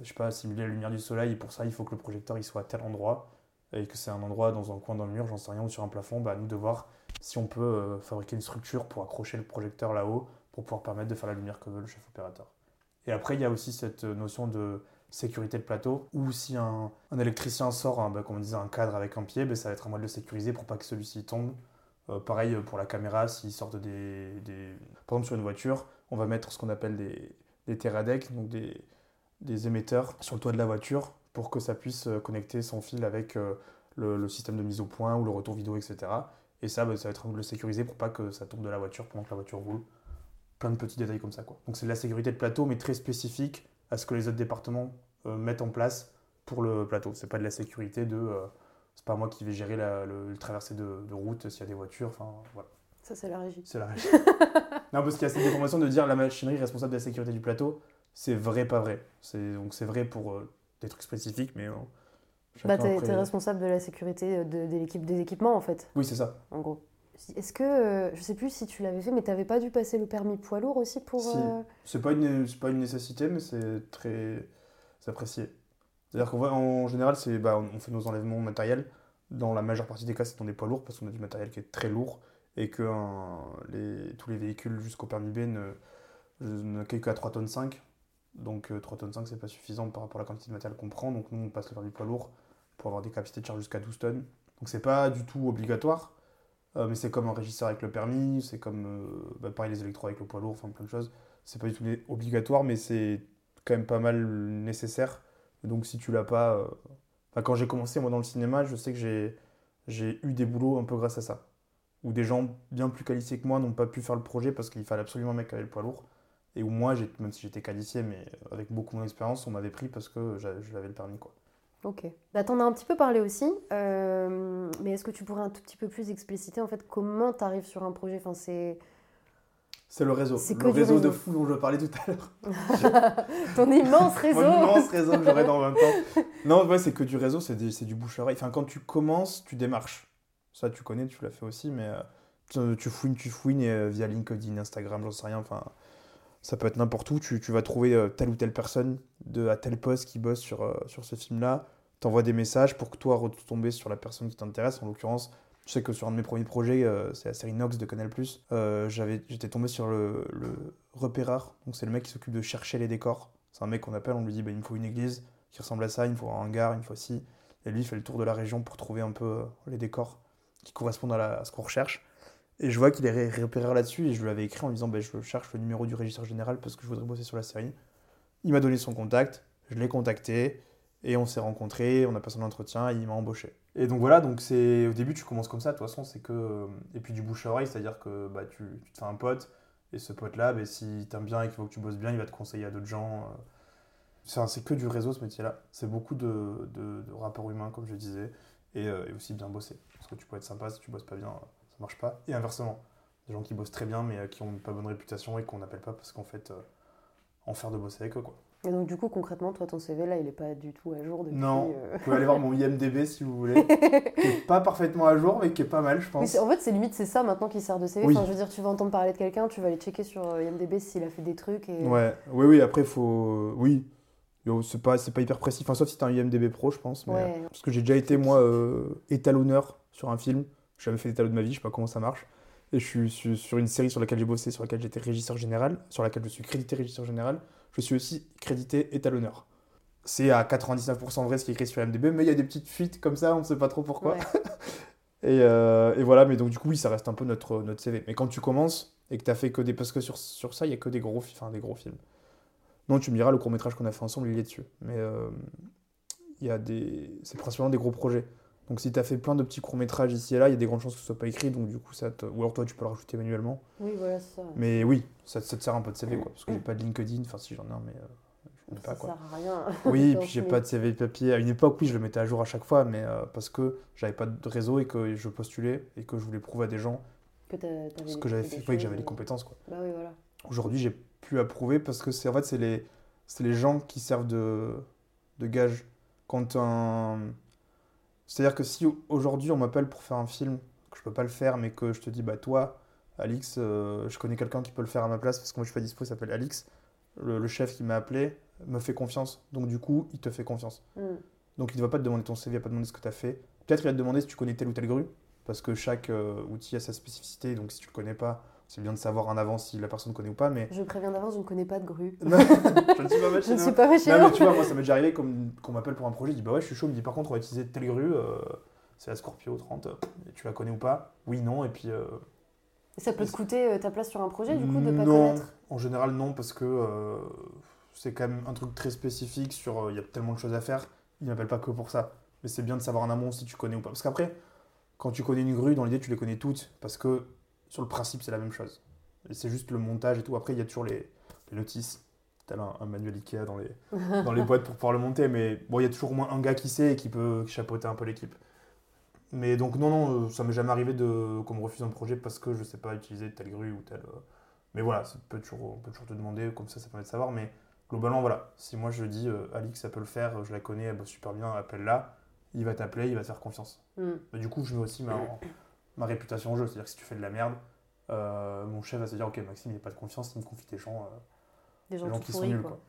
je sais pas, simuler la lumière du soleil, pour ça il faut que le projecteur il soit à tel endroit, et que c'est un endroit dans un coin le mur, j'en sais rien, ou sur un plafond, bah, nous de voir si on peut euh, fabriquer une structure pour accrocher le projecteur là-haut, pour pouvoir permettre de faire la lumière que veut le chef opérateur. Et après, il y a aussi cette euh, notion de sécurité de plateau, où si un, un électricien sort, un, bah, comme on disait, un cadre avec un pied, bah, ça va être à moi de le sécuriser pour pas que celui-ci tombe. Euh, pareil euh, pour la caméra, s'ils sortent des, des... Par exemple, sur une voiture, on va mettre ce qu'on appelle des, des donc des, des émetteurs sur le toit de la voiture pour que ça puisse euh, connecter son fil avec le, système de mise au point ou le retour vidéo, etc. Et ça, bah, ça va être à nous de le sécuriser pour pas que ça tombe de la voiture pendant que la voiture roule. Plein de petits détails comme ça. Quoi. Donc c'est de la sécurité de plateau, mais très spécifique à ce que les autres départements mettent en place pour le plateau. C'est pas de la sécurité de C'est pas moi qui vais gérer la, le, le traversée de, de route s'il y a des voitures. Enfin, voilà, Ça, c'est la régie. c'est la régie. non, parce qu'il y a cette déformation de dire la machinerie est responsable de la sécurité du plateau. C'est vrai, pas vrai. Donc c'est vrai pour euh, des trucs spécifiques, mais. euh, Bah, t'es après- responsable de la sécurité de, de l'équipe des équipements, en fait, Oui, c'est ça. en gros. Est-ce que, euh, je sais plus si tu l'avais fait, mais t'avais pas dû passer le permis poids lourd aussi pour... Si. euh, C'est pas une, c'est pas une nécessité, mais c'est très c'est apprécié. C'est-à-dire qu'en général, c'est, bah, on fait nos enlèvements matériels. Dans la majeure partie des cas, c'est dans des poids lourds parce qu'on a du matériel qui est très lourd et que tous les véhicules jusqu'au permis B ne, n'accueillent qu'à 3 tonnes 5. Donc euh, 3 tonnes 5, c'est pas suffisant par rapport à la quantité de matériel qu'on prend. Donc nous, on passe le permis poids lourd pour avoir des capacités de charge jusqu'à 12 tonnes. Donc c'est pas du tout obligatoire, euh, mais c'est comme un régisseur avec le permis, c'est comme euh, bah, pareil les électros avec le poids lourd, enfin plein de choses c'est pas du tout obligatoire, mais c'est quand même pas mal nécessaire. Donc si tu l'as pas. euh, quand j'ai commencé moi dans le cinéma, je sais que j'ai, eu des boulots un peu grâce à ça. Où des gens bien plus qualifiés que moi n'ont pas pu faire le projet parce qu'il fallait absolument un mec avait le poids lourd. Et où moi, même si j'étais qualifié, mais avec beaucoup moins d'expérience, on m'avait pris parce que j'a- j'avais le permis. Quoi. Ok. Bah, t'en as un petit peu parlé aussi, euh, mais est-ce que tu pourrais un tout petit peu plus expliciter, en fait, comment t'arrives sur un projet? Enfin, c'est... Le réseau. C'est le du réseau, de fou dont je parlais tout à l'heure. Ton immense réseau Mon immense réseau que j'aurai dans 20 ans. Non, ouais, c'est que du réseau, c'est des- c'est du bouche-oreille. Enfin, quand tu commences, tu démarches. Ça, tu connais, tu l'as fait aussi, mais euh, tu, fouines, tu fouines et, euh, via LinkedIn, Instagram, j'en sais rien. Enfin, ça peut être n'importe où. Tu, tu vas trouver euh, telle ou telle personne de, à tel poste qui bosse sur, sur ce film-là. T'envoies des messages pour que toi retomber sur la personne qui t'intéresse. En l'occurrence, je sais que sur un de mes premiers projets, euh, c'est la série Nox de Canal+, euh, j'étais tombé sur le, le repéreur. Donc c'est le mec qui s'occupe de chercher les décors. C'est un mec qu'on appelle, on lui dit bah, il me faut une église qui ressemble à ça, il me faut un hangar, il me faut ci. Et lui, il fait le tour de la région pour trouver un peu euh, les décors qui correspondent à, ce qu'on recherche. Et je vois qu'il est repéreur là-dessus et je lui avais écrit en lui disant bah, je cherche le numéro du régisseur général parce que je voudrais bosser sur la série. Il m'a donné son contact, je l'ai contacté et on s'est rencontrés, on a passé un entretien et il m'a embauché. Et donc voilà, donc c'est au début tu commences comme ça, de toute façon c'est que et puis du bouche à oreille, c'est-à-dire que bah, tu, te fais un pote et ce pote-là, bah, si t'aimes bien et qu'il faut que tu bosses bien, il va te conseiller à d'autres gens. euh. C'est c'est que du réseau ce métier-là. C'est beaucoup de, rapports humains, comme je disais, et, euh, et aussi bien bosser. Parce que tu peux être sympa, si tu bosses pas bien, euh, ça marche pas. Et inversement, des gens qui bossent très bien mais euh, qui ont pas bonne réputation et qu'on n'appelle pas parce qu'en fait, euh, en faire de bosser avec eux. Quoi. Et donc, du coup, concrètement, toi, ton CV, là, il est pas du tout à jour depuis... Non, euh, vous pouvez aller voir mon IMDB si vous voulez, qui est pas parfaitement à jour mais qui est pas mal, je pense. en fait, c'est limite, c'est ça maintenant qui sert de CV. Oui. Enfin, je veux dire, tu vas entendre parler de quelqu'un, tu vas aller checker sur euh, IMDB s'il a fait des trucs. Et... Ouais, oui, oui, après, faut. Oui, c'est pas, c'est pas hyper précis. Enfin, sauf si t'as un IMDB Pro, je pense. Mais... Ouais. Parce que j'ai déjà été, moi, euh, étalonneur sur un film. J'ai jamais fait d'étalon de ma vie, je sais pas comment ça marche. Et je suis sur, sur une série sur laquelle j'ai bossé, sur laquelle j'étais régisseur général, sur laquelle je suis crédité régisseur général. Je suis aussi crédité étalonneur. C'est à 99% vrai ce qui est écrit sur IMDB, mais il y a des petites fuites comme ça, on ne sait pas trop pourquoi. Ouais. Et, euh, et voilà, mais donc du coup, oui, ça reste un peu notre, notre CV. Mais quand tu commences et que tu as fait que des. Parce que sur, sur ça, il n'y a que des gros, fi- enfin, des gros films. Non, tu me diras, le court-métrage qu'on a fait ensemble, il est dessus. Mais euh, il y a des. C'est principalement des gros projets. Donc si tu as fait plein de petits courts-métrages ici et là, il y a des grandes chances que ce soit pas écrit, donc du coup, ça te... Ou alors toi, tu peux le rajouter manuellement. Oui, voilà, ça. Mais oui, ça, ça te sert un peu de CV, quoi. Parce que j'ai pas de LinkedIn, enfin si j'en ai un, mais euh, je ne Ça pas, quoi. sert à rien. Oui, Dans puis j'ai pas de CV papier. À une époque, oui, je le mettais à jour à chaque fois, mais euh, parce que j'avais pas de réseau et que je postulais et que je voulais prouver à des gens Que t'as- t'avais ce que j'avais fait, choses, que j'avais les compétences. Quoi. Bah oui, voilà. Aujourd'hui, j'ai plus à prouver parce que c'est en fait c'est les c'est les gens qui servent de de gage. Quand un c'est-à-dire que si aujourd'hui on m'appelle pour faire un film que je peux pas le faire, mais que je te dis bah toi, Alix, euh, je connais quelqu'un qui peut le faire à ma place parce que moi je suis pas dispo, il s'appelle Alix. Le, le chef qui m'a appelé me fait confiance, donc du coup il te fait confiance. Hmm. Donc il ne va pas te demander ton CV, il va pas te demander ce que tu as fait. Peut-être il va te demander si tu connais telle ou telle grue, parce que chaque euh, outil a sa spécificité, donc si tu le connais pas, c'est bien de savoir en avance si la personne connaît ou pas, mais... Je préviens d'avance, je ne connais pas de grue. je ne suis pas Je machineux. ne suis pas Non, mais tu vois, moi ça m'est déjà arrivé comme- qu'on m'appelle pour un projet, je dis bah ouais je suis chaud, il me dit par contre on va utiliser telle grue, euh, c'est la Scorpio 30, et tu la connais ou pas? Oui, non, et puis... euh, Et ça peut te coûter euh, ta place sur un projet, du coup, de pas non, connaître? en général non, parce que euh, c'est quand même un truc très spécifique sur euh, il y a tellement de choses à faire, ils m'appellent pas que pour ça. Mais c'est bien de savoir en amont si tu connais ou pas. Parce qu'après, quand tu connais une grue, dans l'idée tu les connais toutes, parce que sur le principe c'est la même chose. C'est juste le montage et tout. Après il y a toujours les, les notices. T'as un, un manuel Ikea dans les, dans les boîtes pour pouvoir le monter, mais bon, il y a toujours au moins un gars qui sait et qui peut chapeauter un peu l'équipe. Mais donc, non, non, euh, ça m'est jamais arrivé de qu'on me refuse un projet parce que je sais pas utiliser telle grue ou telle. euh, Mais voilà, ça peut toujours, on peut toujours te demander, comme ça, ça permet de savoir. Mais globalement, voilà, si moi je dis euh, Alix, ça peut le faire, je la connais, elle bosse super bien, appelle-la, il va t'appeler, il va te faire confiance. Mm. Mais du coup, je mets aussi ma, ma réputation en jeu. C'est-à-dire que si tu fais de la merde, euh, mon chef va se dire Ok, Maxime, il n'a pas de confiance, il me confie gens. euh, Des gens, les gens qui sont nuls. quoi. Quoi.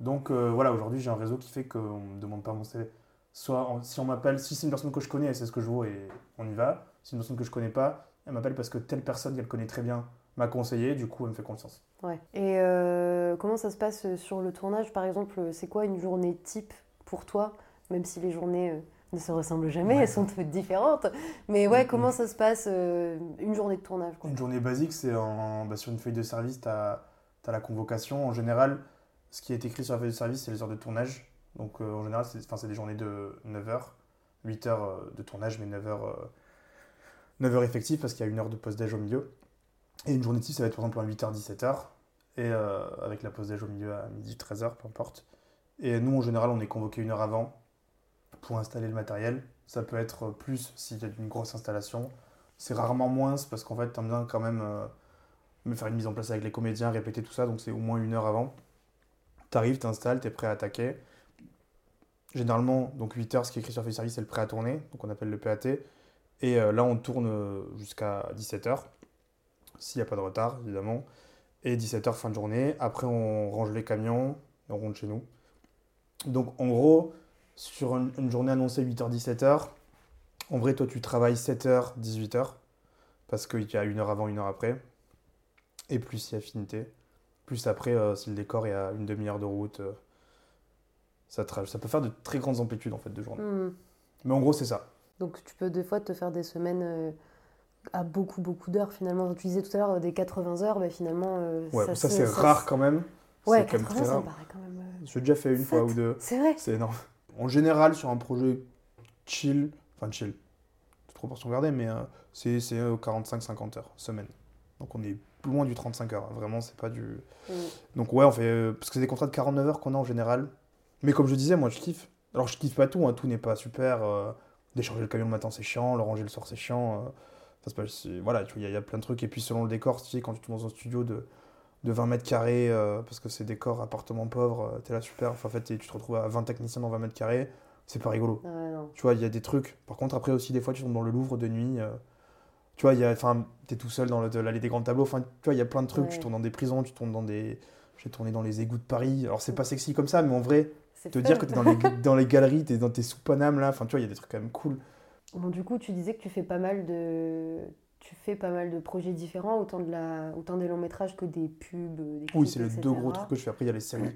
Donc euh, voilà, aujourd'hui j'ai un réseau qui fait qu'on ne me demande pas mon CV. Soit en- si on m'appelle, si c'est une personne que je connais, elle sait ce que je vaux et on y va. Si c'est une personne que je connais pas, elle m'appelle parce que telle personne qu'elle connaît très bien m'a conseillé, du coup elle me fait confiance. Ouais. Et comment ça se passe sur le tournage, par exemple C'est quoi une journée type pour toi Même si les journées ne se ressemblent jamais, Ouais. elles sont toutes différentes. Mais ouais, Mhm. comment ça se passe euh, une journée de tournage quoi Une journée basique, c'est bah, sur une feuille de service, tu as, la convocation. En général, ce qui est écrit sur la feuille de service, c'est les heures de tournage. Donc euh, en général, c'est des journées de 9 heures, 8 heures euh, de tournage, mais 9 heures, euh, 9 heures effectives parce qu'il y a une heure de pause-déj au milieu. Et une journée type, ça va être par exemple un 8h, 17h, et euh, avec la pause-déj au milieu à midi, 13h, peu importe. Et nous, en général, on est convoqué une heure avant pour installer le matériel. Ça peut être plus s'il y a une grosse installation. C'est rarement moins parce qu'en fait, t'aimes bien quand même euh, me faire une mise en place avec les comédiens, répéter tout ça, donc c'est au moins une heure avant. T'arrives, t'installes, t'es prêt à attaquer. Généralement, donc 8 heures, ce qui est écrit sur de service, c'est le prêt à tourner, donc on appelle le PAT. Et euh, là, on tourne euh, jusqu'à 17 heures, s'il n'y a pas de retard, évidemment. Et 17 heures, fin de journée. Après, on range les camions, et on rentre chez nous. Donc, en gros, sur une, une journée annoncée 8h, 17h, en vrai, toi, tu travailles 7h, 18h, parce qu'il y a une heure avant, une heure après. Et plus si affinité. Plus après, euh, si le décor est à une demi-heure de route, euh, ça, ça peut faire de très grandes amplitudes en fait de journée. Hmm. Mais en gros, c'est ça. Donc tu peux des fois te faire des semaines euh, à beaucoup, beaucoup d'heures finalement. Tu disais tout à l'heure des 80 heures, bah, finalement. Ouais, ça, c'est rare quand même. Ouais, c'est quand même 80 très ça me paraît quand même. J'ai déjà fait une fois ou deux. C'est vrai. C'est énorme. En général, sur un projet chill, enfin chill, toute proportion gardée, mais euh, c'est c'est, euh, 45-50 heures, semaine. Donc on est loin du 35 heures. hein. Vraiment, c'est pas du. Mm. Donc ouais, on fait. euh, parce que c'est des contrats de 49 heures qu'on a en général. Mais comme je disais, moi je kiffe. Alors je kiffe pas tout, hein, tout n'est pas super. euh, décharger le camion le matin c'est chiant, le ranger le soir c'est chiant. pas- voilà, tu vois, il y, a- il y a plein de trucs. Et puis selon le décor, tu sais, quand tu tournes dans un studio de, de 20 mètres carrés, euh, parce que c'est décor appartement pauvre, euh, t'es là super. Enfin, en fait, tu te retrouves à 20 techniciens dans 20 mètres carrés, c'est pas rigolo. Ah. Tu vois, il y a des trucs. Par contre, après aussi, des fois, tu tombes dans le Louvre de nuit. euh, tu vois, il y a, enfin, t'es tout seul dans l'allée des grands tableaux. Enfin, tu vois, il y a plein de trucs. Ouais. Tu tournes dans des prisons, tu tournes dans des. J'ai tourné dans les égouts de Paris. Alors, c'est pas sexy comme ça, mais en vrai, C'est te fun. dire que t'es dans les, dans les galeries, t'es dans tes sous. Enfin, tu vois, il y a des trucs quand même cool. Bon, du coup, tu disais que tu fais pas mal de, tu fais pas mal de projets différents, autant de la, autant des longs métrages que des pubs, des Oui, c'est les etc. deux gros trucs que je fais. Après, il y a les séries.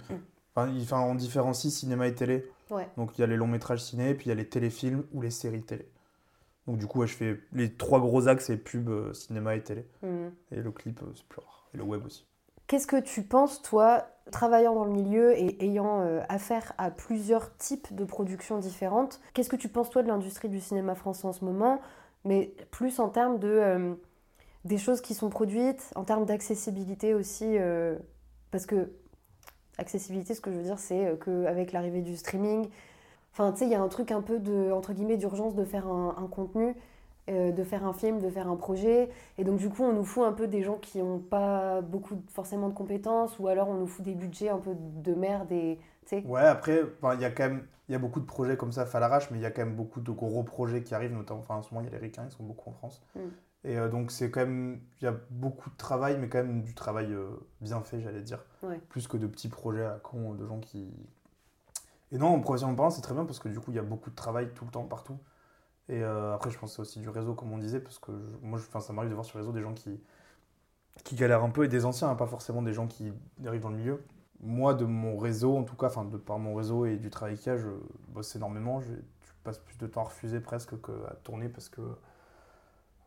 Enfin, il- enfin, on différencie cinéma et télé. Ouais. Donc, il y a les longs métrages ciné, puis il y a les téléfilms ou les séries télé. Donc, du coup, ouais, je fais les trois gros axes c'est pub, euh, cinéma et télé. Mhm. Et le clip, euh, c'est plus rare. Et le web aussi. Qu'est-ce que tu penses, toi, travaillant dans le milieu et ayant euh, affaire à plusieurs types de productions différentes, qu'est-ce que tu penses, toi, de l'industrie du cinéma français en ce moment, mais plus en termes de, euh, des choses qui sont produites, en termes d'accessibilité aussi, euh, parce que accessibilité, ce que je veux dire, c'est euh, qu'avec l'arrivée du streaming, enfin, tu sais, il y a un truc un peu de, entre guillemets, d'urgence de faire un, contenu, de faire un film, de faire un projet, et donc du coup, on nous fout un peu des gens qui n'ont pas beaucoup forcément de compétences, ou alors on nous fout des budgets un peu de merde et tu. Ouais, après, il y a quand même il y a beaucoup de projets comme ça à l'arrache, mais il y a quand même beaucoup de gros projets qui arrivent, notamment enfin, en ce moment, il y a les Ricains, ils sont beaucoup en France. Mm. Et euh, donc, c'est quand même, il y a beaucoup de travail, mais quand même du travail euh, bien fait, j'allais dire. Ouais. Plus que de petits projets à con, de gens qui. Et non, en professionnellement parlant, c'est très bien parce que du coup, il y a beaucoup de travail tout le temps, partout. Et euh, après, je pense que c'est aussi du réseau, comme on disait, parce que je- moi, je, ça m'arrive de voir sur le réseau des gens qui, qui galèrent un peu et des anciens, hein, pas forcément des gens qui arrivent dans le milieu. Moi, de mon réseau, en tout cas, enfin, de par mon réseau et du travail qu'il y a, je bosse énormément. Je, passe plus de temps à refuser presque qu'à tourner parce que.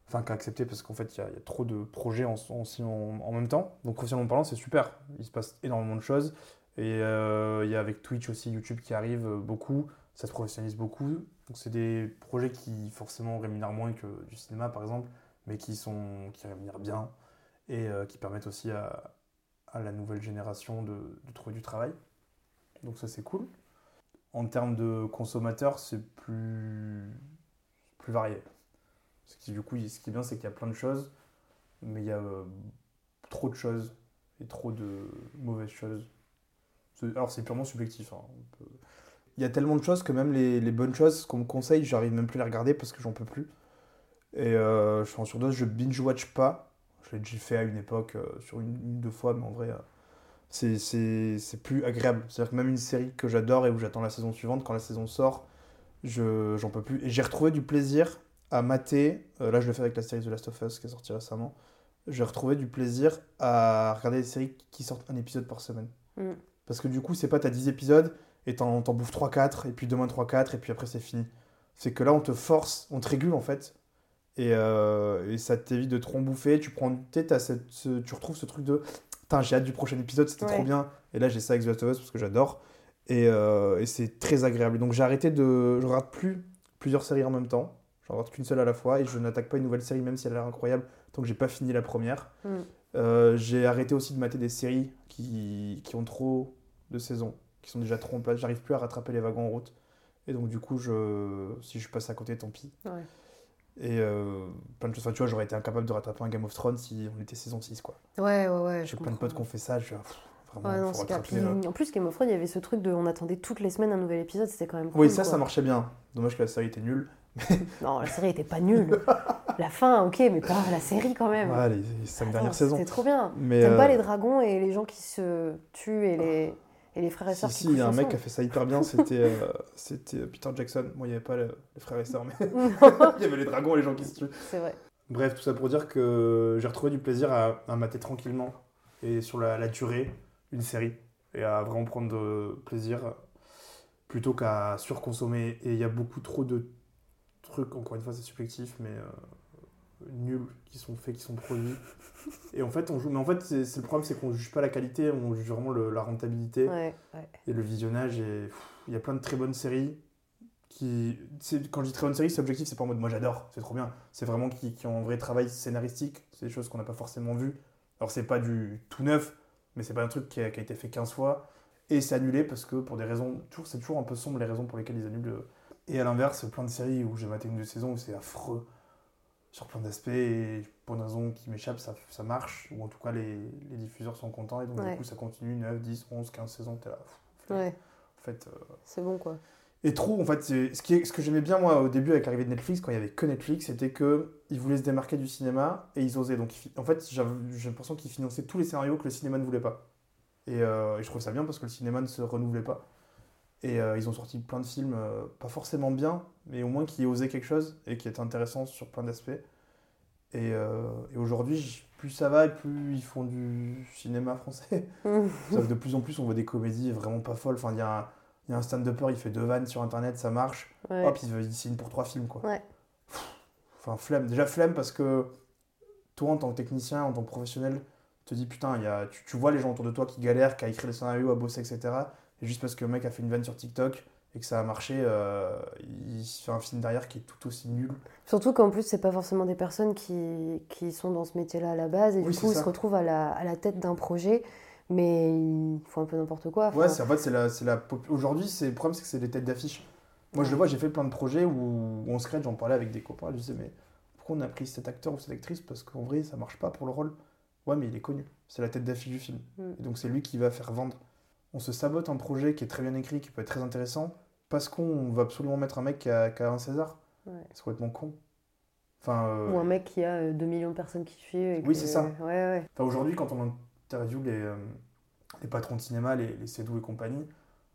Enfin, qu'à accepter parce qu'en fait, il y, a- trop de projets en- en même temps. Donc, professionnellement parlant, c'est super. Il se passe énormément de choses. Et euh, il y a avec Twitch aussi, YouTube qui arrive euh, beaucoup. Ça se professionnalise beaucoup. Donc, c'est des projets qui, forcément, rémunèrent moins que du cinéma, par exemple, mais qui, sont, qui rémunèrent bien et euh, qui permettent aussi à, à la nouvelle génération de, trouver du travail. Donc ça c'est cool. En termes de consommateurs, c'est plus, varié. Ce qui, du coup, ce qui est bien, c'est qu'il y a plein de choses, mais il y a euh, trop de choses et trop de mauvaises choses. Alors, c'est purement subjectif. hein, Il y a tellement de choses que même les, les bonnes choses qu'on me conseille, j'arrive même plus à les regarder parce que j'en peux plus. Et euh, je suis en surdose, je binge-watch pas. Je l'ai déjà fait à une époque, euh, sur une, une, deux fois, mais en vrai, euh, c'est- c'est c'est plus agréable. C'est-à-dire que même une série que j'adore et où j'attends la saison suivante, quand la saison sort, je j'en peux plus. Et j'ai retrouvé du plaisir à mater. euh, là, je le fais avec la série The Last of Us qui est sortie récemment. J'ai retrouvé du plaisir à regarder des séries qui sortent un épisode par semaine. Mm. Parce que du coup, c'est pas t'as 10 épisodes et t'en t'en bouffes 3-4, et puis demain 3-4, et puis après c'est fini. C'est que là, on te force, on te régule en fait. Et, euh, et ça t'évite de trop en bouffer. Tu, prends, t'as cette- ce- tu retrouves ce truc de Putain, j'ai hâte du prochain épisode, c'était Ouais. trop bien. Et là, j'ai ça avec The Last of Us parce que j'adore. Et, euh, et c'est très agréable. Donc, j'ai arrêté de. Je regarde plus plusieurs séries en même temps. Je regarde qu'une seule à la fois. Et je n'attaque pas une nouvelle série, même si elle a l'air incroyable, tant que j'ai pas fini la première. Mm. Euh, j'ai arrêté aussi de mater des séries qui, qui ont trop de saisons, qui sont déjà trop en place. J'arrive plus à rattraper les wagons en route. Et donc, du coup, je, si je passe à côté, tant pis. Ouais. Et euh, plein de choses. Enfin, tu vois, j'aurais été incapable de rattraper un Game of Thrones si on était saison 6, quoi. Ouais, ouais, ouais. J'ai plein de potes qui ont fait ça. Je ah, vraiment, Ouais, non, rattraper. Euh. En plus, Game of Thrones, il y avait ce truc de. On attendait toutes les semaines un nouvel épisode, c'était quand même cool. Oui, ça, quoi. ça marchait bien. Dommage que la série était nulle. Non, la série était pas nulle. la fin, ok, mais pas la série quand même. Ouais, les, les cinq dernières saisons. C'était trop bien. Mais, T'aimes pas euh, les dragons et les gens qui se tuent et les, et les frères et Si, sœurs si, qui il y a un mec qui a fait ça hyper bien, c'était euh, c'était Peter Jackson. Moi, il n'y avait pas le- les frères et sœurs, mais il y avait les dragons et les gens qui se tuent. C'est vrai. Bref, tout ça pour dire que j'ai retrouvé du plaisir à, à mater tranquillement et sur la, la durée une série et à vraiment prendre de plaisir plutôt qu'à surconsommer. Et il y a beaucoup trop de trucs, encore une fois, c'est subjectif, mais euh, nuls qui sont faits, qui sont produits. Et en fait, on joue. Mais en fait, c'est le problème, c'est qu'on juge pas la qualité, on juge vraiment le- la rentabilité Ouais, ouais. et le visionnage. Et il y a plein de très bonnes séries qui. Quand je dis très bonnes séries, c'est objectif, c'est pas en mode moi j'adore, c'est trop bien. C'est vraiment qui, qui ont un vrai travail scénaristique. C'est des choses qu'on n'a pas forcément vues. Alors, c'est pas du tout neuf, mais c'est pas un truc qui a, qui a été fait 15 fois. Et c'est annulé parce que pour des raisons. toujours C'est toujours un peu sombre les raisons pour lesquelles ils annulent. Et à l'inverse, plein de séries où j'ai maté une ou deux saisons où c'est affreux sur plein d'aspects et pour une raison qui m'échappe, ça, ça marche. Ou en tout cas, les, les diffuseurs sont contents et donc Ouais. du coup, ça continue 9, 10, 11, 15 saisons. T'es là. pff, flemme. Ouais, En fait, euh, c'est bon quoi. et trop, en fait, c'est- ce, qui est- ce que j'aimais bien moi au début avec l'arrivée de Netflix, quand il y avait que Netflix, c'était que ils voulaient se démarquer du cinéma et ils osaient. Donc, en fait, j'ai l'impression qu'ils finançaient tous les scénarios que le cinéma ne voulait pas. Et, euh, et je trouve ça bien parce que le cinéma ne se renouvelait pas. Et euh, ils ont sorti plein de films, euh, pas forcément bien, mais au moins qui osaient quelque chose et qui étaient intéressants sur plein d'aspects. Et, euh, et aujourd'hui, plus ça va et plus ils font du cinéma français. Sauf de plus en plus, on voit des comédies vraiment pas folles. Enfin, il y a un, y a un stand-upper, il fait deux vannes sur internet, ça marche. Ouais. Hop, il, il signe pour trois films, quoi. Ouais. Enfin, flemme. Déjà, flemme parce que toi, en tant que technicien, en tant que professionnel, tu te dis putain, y a, tu, tu vois les gens autour de toi qui galèrent, qui a écrit les scénarios, à bosser, etc. Et juste parce que le mec a fait une vanne sur TikTok et que ça a marché, euh, il fait un film derrière qui est tout aussi nul. Surtout qu'en plus, c'est pas forcément des personnes qui, qui sont dans ce métier-là à la base et Oui, du coup, ils se retrouvent à la, à la tête d'un projet, mais ils font un peu n'importe quoi. Ouais, Enfin, en fait, c'est la, la Aujourd'hui, le problème, c'est que c'est des têtes d'affiche. Moi, je le vois, j'ai fait plein de projets où, où on se crée, j'en parlais avec des copains, je disais, mais pourquoi on a pris cet acteur ou cette actrice? Parce qu'en vrai, ça marche pas pour le rôle. Ouais, mais il est connu. C'est la tête d'affiche du film. Mm. Et donc, c'est lui qui va faire vendre. On se sabote un projet qui est très bien écrit, qui peut être très intéressant, parce qu'on va absolument mettre un mec qui a, qui a un César. Ouais. C'est complètement con. Enfin, euh, Ou un mec qui a 2 millions de personnes qui suivent. Oui, c'est ça. Ouais, ouais. Enfin, aujourd'hui, quand on interviewe les, euh, les patrons de cinéma, les, les Cédou et compagnie,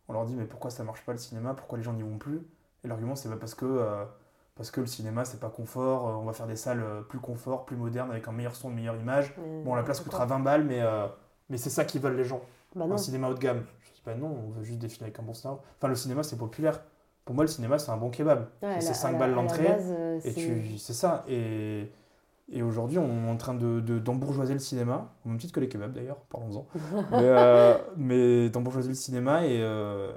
on leur dit mais pourquoi ça marche pas le cinéma? Pourquoi les gens n'y vont plus? Et l'argument c'est bah, parce que euh, parce que le cinéma c'est pas confort, euh, on va faire des salles euh, plus confort, plus modernes avec un meilleur son, une meilleure image. Bon, la place coûtera 20 balles, mais euh, mais c'est ça qu'ils veulent les gens. Bah. Un cinéma haut de gamme. Je dis bah non, on veut juste des films avec un bon scénario. Enfin, le cinéma c'est populaire. Pour moi, le cinéma c'est un bon kebab. Ouais, c'est la- à 5 la- balles l'entrée. euh, Et tu, c'est ça. Et, et aujourd'hui, on est en train de, de- d'embourgeoiser le cinéma, au même titre que les kebabs d'ailleurs, parlons-en. mais, euh, mais d'embourgeoiser le cinéma et, euh,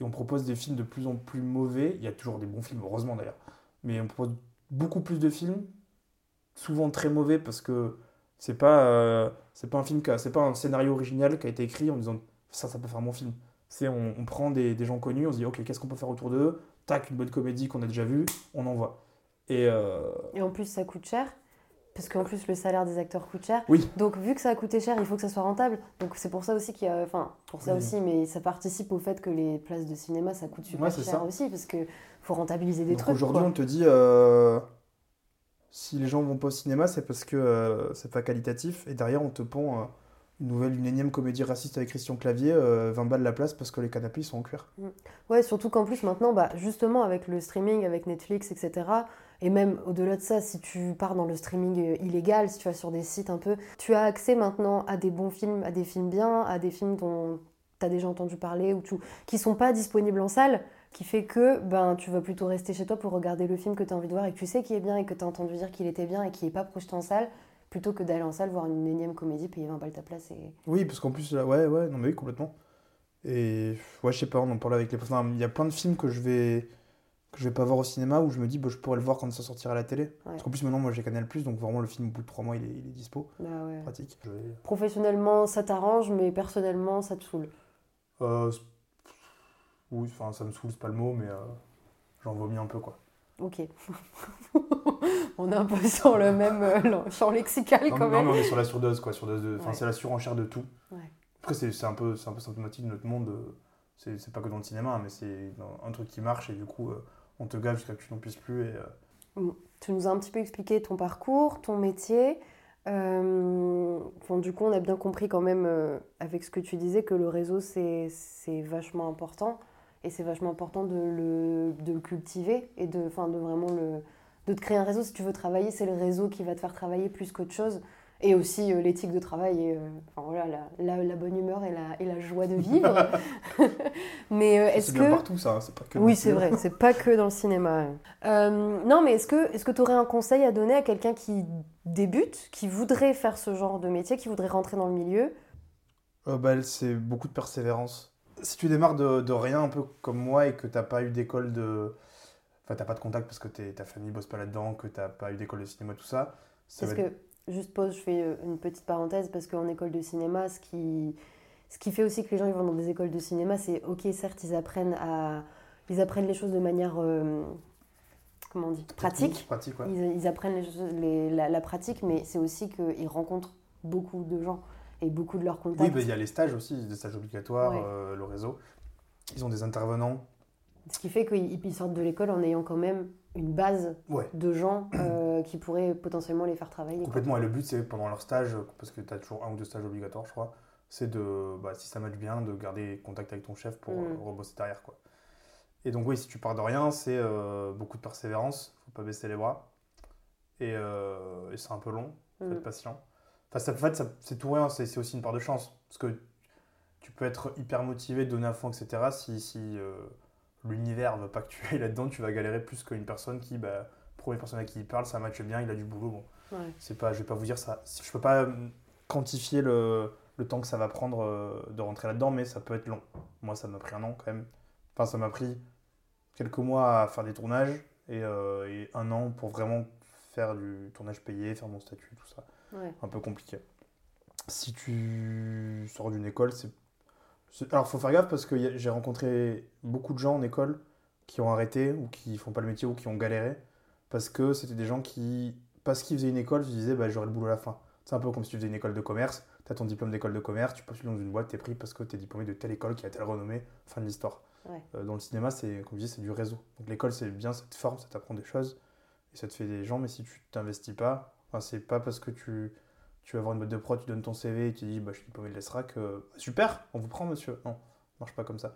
et on propose des films de plus en plus mauvais. Il y a toujours des bons films, heureusement d'ailleurs. Mais on propose beaucoup plus de films, souvent très mauvais parce que c'est pas, euh, c'est pas un film, c'est pas un scénario original qui a été écrit en disant ça, ça peut faire mon film. C'est on, on prend des, des gens connus, on se dit ok, qu'est-ce qu'on peut faire autour d'eux? Tac, une bonne comédie qu'on a déjà vue, on envoie. Et euh, Et en plus, ça coûte cher. Parce qu'en plus, le salaire des acteurs coûte cher. Oui. Donc, vu que ça a coûté cher, il faut que ça soit rentable. Donc, c'est pour ça aussi qu'il y a. Enfin, pour ça Oui. aussi, mais ça participe au fait que les places de cinéma, ça coûte super Ouais, cher ça. aussi. Parce que faut rentabiliser des donc trucs. aujourd'hui, on te dit euh, si les gens vont pas au cinéma, c'est parce que euh, c'est pas qualitatif. Et derrière, on te pond euh, une nouvelle, une énième comédie raciste avec Christian Clavier, euh, 20 balles la place parce que les canapés sont en cuir. Ouais, surtout qu'en plus maintenant, bah, justement avec le streaming, avec Netflix, etc. Et même au-delà de ça, si tu pars dans le streaming euh, illégal, si tu vas sur des sites un peu, tu as accès maintenant à des bons films, à des films bien, à des films dont tu as déjà entendu parler ou tu... qui sont pas disponibles en salle, qui fait que ben, tu vas plutôt rester chez toi pour regarder le film que tu as envie de voir et que tu sais qu'il est bien et que tu as entendu dire qu'il était bien et qu'il n'est pas projeté en salle, plutôt que d'aller en salle voir une énième comédie, payer 20 balles ta place et... Oui, parce qu'en plus, là, ouais, ouais, non, mais oui, complètement. Et ouais, je sais pas, on en parlait avec les Il y a plein de films que je vais que je vais pas voir au cinéma où je me dis, bah, je pourrais le voir quand ça sortira à la télé. Parce qu'en plus, maintenant, moi j'ai Canal, donc vraiment, le film, au bout de 3 mois, il est, il est dispo. Bah ouais. Pratique. Professionnellement, ça t'arrange, mais personnellement, ça te saoule. Euh, oui, enfin, ça me saoule, c'est pas le mot, mais euh, j'en vomis un peu, quoi. Ok. on est un peu sur le même euh, champ lexical Non, quand non, même. mais on est sur la surdose, quoi. Surdose de... Enfin, Ouais. c'est la surenchère de tout. Ouais. Après, c'est un, peu- c'est un peu symptomatique de notre monde. euh, C'est pas que dans le cinéma, mais c'est un truc qui marche et du coup, euh, on te gave jusqu'à ce que tu n'en puisses plus. Et, euh, Tu nous as un petit peu expliqué ton parcours, ton métier. Euh, du coup, on a bien compris quand même euh, avec ce que tu disais que le réseau, c'est c'est vachement important. Et c'est vachement important de le, de le cultiver et de, enfin, de vraiment le, de te créer un réseau. Si tu veux travailler, c'est le réseau qui va te faire travailler plus qu'autre chose. Et aussi euh, l'éthique de travail et euh, enfin, voilà, la, la, la bonne humeur et la, et la joie de vivre. Mais euh, est-ce que... partout, ça. hein, C'est pas que dans Oui, c'est vrai, c'est pas que dans le cinéma. Non, mais est-ce que tu aurais un conseil à donner à quelqu'un qui débute, qui voudrait faire ce genre de métier, qui voudrait rentrer dans le milieu? Bah, c'est beaucoup de persévérance. Si tu démarres de, de rien, un peu comme moi, et que t'as pas eu d'école de. Enfin, t'as pas de contact parce que ta famille bosse pas là-dedans, que t'as pas eu d'école de cinéma, tout ça. ça Parce que, juste pause, je fais euh, une petite parenthèse, parce qu'en école de cinéma, ce qui, ce qui fait aussi que les gens ils vont dans des écoles de cinéma, c'est ok, certes, ils apprennent, à, ils apprennent les choses de manière, euh, comment on dit, pratique. Pratique, ouais. Ils, ils apprennent les choses- les- la, la pratique, mais c'est aussi qu'ils rencontrent beaucoup de gens et beaucoup de leurs contacts. Oui, bah, il y a les stages aussi, des stages obligatoires, Ouais. euh, le réseau. Ils ont des intervenants. Ce qui fait qu'ils ils sortent de l'école en ayant quand même une base Ouais. de gens euh, qui pourraient potentiellement les faire travailler. quoi. Complètement. Et le but, c'est pendant leur stage, parce que tu as toujours un ou deux stages obligatoires, je crois, c'est de, bah, si ça match bien, de garder contact avec ton chef pour Mm. euh, rebosser derrière. Quoi. Et donc, oui, si tu pars de rien, c'est euh, beaucoup de persévérance, faut pas baisser les bras. Et, euh, et c'est un peu long, faut Mm. être patient. Enfin, ça, en fait, c'est tout rien, c'est aussi une part de chance. Parce que tu peux être hyper motivé, donner à fond, etc. Si, si euh, l'univers veut pas que tu ailles là-dedans, tu vas galérer plus qu'une personne qui, bah, première personne à qui il parle, ça matche bien, il a du boulot. Bon, Ouais. c'est pas, je vais pas vous dire ça. Je peux pas euh, quantifier le, le temps que ça va prendre euh, de rentrer là-dedans, mais ça peut être long. Moi, ça m'a pris un an quand même. Enfin, ça m'a pris quelques mois à faire des tournages et, euh, et un an pour vraiment faire du tournage payé, faire mon statut, tout ça. Ouais. Un peu compliqué. Si tu sors d'une école, c'est. Alors, faut faire gaffe parce que a- j'ai rencontré beaucoup de gens en école qui ont arrêté ou qui font pas le métier ou qui ont galéré parce que c'était des gens qui, parce qu'ils faisaient une école, se disaient bah, j'aurai le boulot à la fin. C'est un peu comme si tu faisais une école de commerce, tu as ton diplôme d'école de commerce, tu postules dans une boîte, tu es pris parce que tu es diplômé de telle école qui a telle renommée, fin de l'histoire. Ouais. Euh, dans le cinéma, c'est comme je dis, c'est du réseau. Donc l'école, c'est bien, ça te forme, ça t'apprend des choses et ça te fait des gens, mais si tu t'investis pas, c'est pas parce que tu, vas avoir une boîte de prod, tu donnes ton CV et tu dis bah, je suis diplômé de l'ESRAC, euh, super, on vous prend monsieur. Non, ça marche pas comme ça.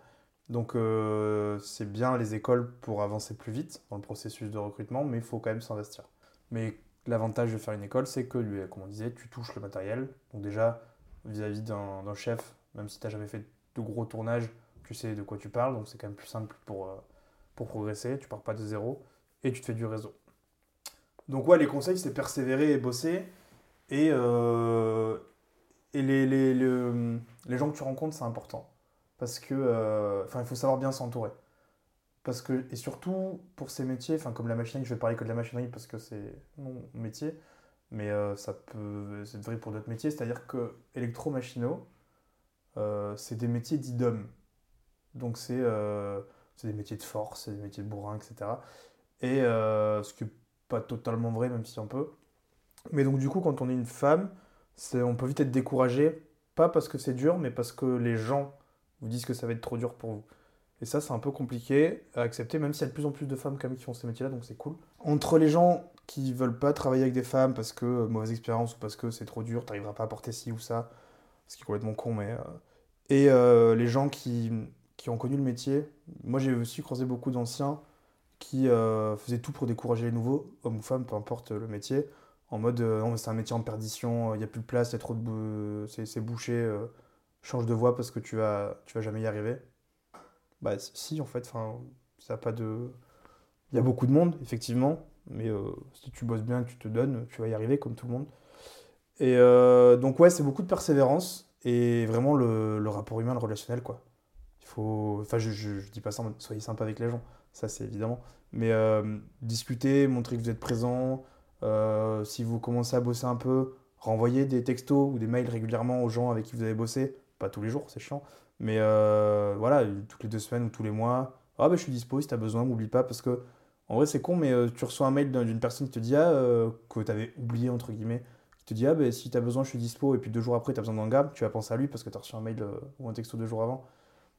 Donc euh, c'est bien les écoles pour avancer plus vite dans le processus de recrutement, mais il faut quand même s'investir. Mais l'avantage de faire une école, c'est que, comme on disait, tu touches le matériel. Donc déjà, vis-à-vis d'un d'un chef, même si tu n'as jamais fait de gros tournages, tu sais de quoi tu parles, donc c'est quand même plus simple pour, euh, pour progresser, tu pars pas de zéro, et tu te fais du réseau. Donc ouais, les conseils, c'est persévérer et bosser, et, euh, et les, les, le- les gens que tu rencontres, c'est important. Parce que, euh, enfin, il faut savoir bien s'entourer. Parce que, et surtout pour ces métiers, enfin comme la machinerie, je vais parler que de la machinerie parce que c'est mon métier, mais euh, ça peut, c'est vrai pour d'autres métiers, c'est-à-dire que électromachinaux, euh, c'est des métiers dits. Donc c'est euh, c'est des métiers de force, c'est des métiers de bourrin, etc. Et euh, ce qui est pas totalement vrai, même si un peu. Mais donc, du coup, quand on est une femme, on peut vite être découragé, pas parce que c'est dur, mais parce que les gens vous disent que ça va être trop dur pour vous. Et ça, c'est un peu compliqué à accepter, même s'il y a de plus en plus de femmes qui font ces métiers-là, donc c'est cool. Entre les gens qui veulent pas travailler avec des femmes parce que euh, mauvaise expérience ou parce que c'est trop dur, t'arriveras pas à porter ci ou ça, ce qui est complètement con, mais. euh, Et euh, les gens qui, qui ont connu le métier, moi j'ai aussi croisé beaucoup d'anciens qui euh, faisaient tout pour décourager les nouveaux, hommes ou femmes, peu importe le métier, en mode euh, c'est un métier en perdition, il n'y a plus de place, C'est c'est bouché, euh, change de voie parce que tu vas, tu vas jamais y arriver. Bah si, en fait, ça pas de. Il y a beaucoup de monde, effectivement, mais euh, si tu bosses bien, tu te donnes, tu vas y arriver comme tout le monde. Et euh, donc, ouais, c'est beaucoup de persévérance et vraiment le, le rapport humain, le relationnel, quoi. Il faut. Enfin, je, je, je dis pas ça en mode soyez sympa avec les gens, ça c'est évidemment. Mais euh, discuter, montrer que vous êtes présent, euh, si vous commencez à bosser un peu, renvoyer des textos ou des mails régulièrement aux gens avec qui vous avez bossé. Pas tous les jours, c'est chiant. Mais euh, voilà, toutes les deux semaines ou tous les mois. Ah, bah, je suis dispo si t'as besoin, m'oublie pas. Parce que, en vrai, c'est con, mais euh, tu reçois un mail d'un- d'une personne qui te dit ah, que t'avais oublié, entre guillemets, qui te dit ah, bah, si t'as besoin, je suis dispo. Et puis deux jours après, t'as besoin d'un gars, tu vas penser à lui parce que t'as reçu un mail ou un texto deux jours avant.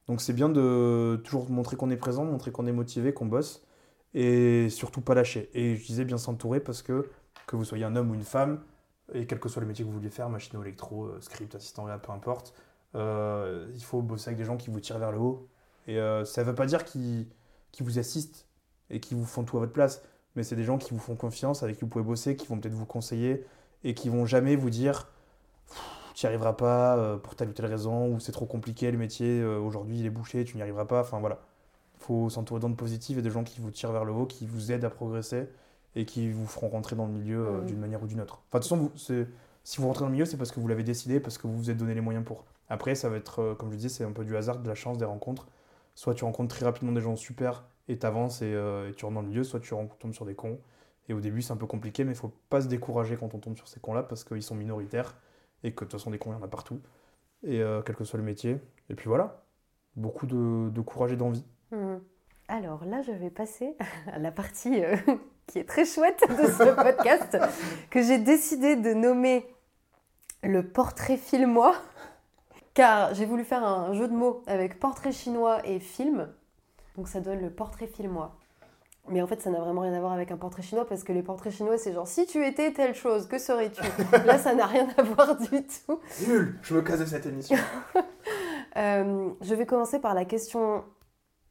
Donc, c'est bien de toujours montrer qu'on est présent, montrer qu'on est motivé, qu'on bosse. Et surtout pas lâcher. Et je disais bien s'entourer parce que, que vous soyez un homme ou une femme, et quel que soit le métier que vous vouliez faire, machine électro, euh, script, assistant réa, peu importe, euh, il faut bosser avec des gens qui vous tirent vers le haut. Et euh, ça ne veut pas dire qu'ils qu'ils vous assistent et qui vous font tout à votre place, mais c'est des gens qui vous font confiance, avec qui vous pouvez bosser, qui vont peut-être vous conseiller et qui vont jamais vous dire tu n'y arriveras pas euh, pour telle ou telle raison, ou c'est trop compliqué le métier, euh, aujourd'hui il est bouché, tu n'y arriveras pas. Enfin voilà. Il faut s'entourer d'ondes positives et de gens qui vous tirent vers le haut, qui vous aident à progresser et qui vous feront rentrer dans le milieu euh, Mhm. d'une manière ou d'une autre. Enfin, de toute façon, vous- si vous rentrez dans le milieu, c'est parce que vous l'avez décidé, parce que vous vous êtes donné les moyens pour. Après, ça va être, euh, comme je disais, c'est un peu du hasard, de la chance, des rencontres. Soit tu rencontres très rapidement des gens super et t'avances et, euh, et tu rentres dans le milieu, soit tu tombes sur des cons. Et au début, c'est un peu compliqué, mais il faut pas se décourager quand on tombe sur ces cons-là parce qu'ils sont minoritaires et que de toute façon, des cons, il y en a partout. Et euh, quel que soit le métier. Et puis voilà, beaucoup de, courage et d'envie. Mhm. Alors là, je vais passer à la partie euh, qui est très chouette de ce podcast, que j'ai décidé de nommer le portrait filmois, car j'ai voulu faire un jeu de mots avec portrait chinois et film, donc ça donne le portrait filmois. Mais en fait, ça n'a vraiment rien à voir avec un portrait chinois, parce que les portraits chinois, c'est genre, si tu étais telle chose, que serais-tu? Là, ça n'a rien à voir du tout. Nul Je me casse de cette émission. Euh, je vais commencer par la question,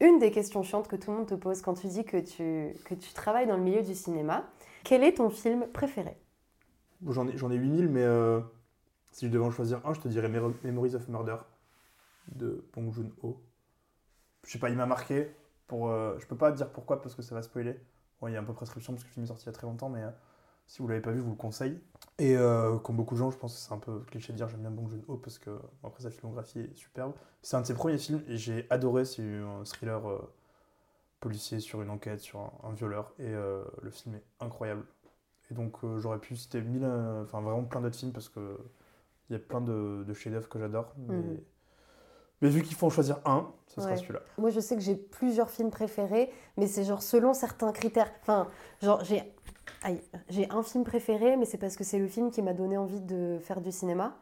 une des questions chiantes que tout le monde te pose quand tu dis que tu, que tu travailles dans le milieu du cinéma. Quel est ton film préféré? J'en ai, j'en ai 8000, mais euh, si je devais en choisir un, je te dirais Memories of Murder de Bong Joon-ho. Je sais pas, il m'a marqué. Pour, euh, je peux pas dire pourquoi parce que ça va spoiler. Il y a un peu prescription parce que le film est sorti il y a très longtemps, mais euh, si vous l'avez pas vu, je vous le conseille. Et euh, comme beaucoup de gens, je pense que c'est un peu cliché de dire j'aime bien Bong Joon-ho parce que après sa filmographie est superbe. C'est un de ses premiers films et j'ai adoré. C'est un thriller euh, policier sur une enquête sur un, violeur et euh, le film est incroyable. Et donc j'aurais pu citer mille, enfin vraiment plein d'autres films parce que il y a plein de, chefs-d'œuvre que j'adore. Mhm. Mais vu qu'il faut en choisir un, ce sera Ouais. celui-là. Moi, je sais que j'ai plusieurs films préférés, mais c'est genre selon certains critères. Enfin, genre, j'ai aïe, j'ai un film préféré, mais c'est parce que c'est le film qui m'a donné envie de faire du cinéma.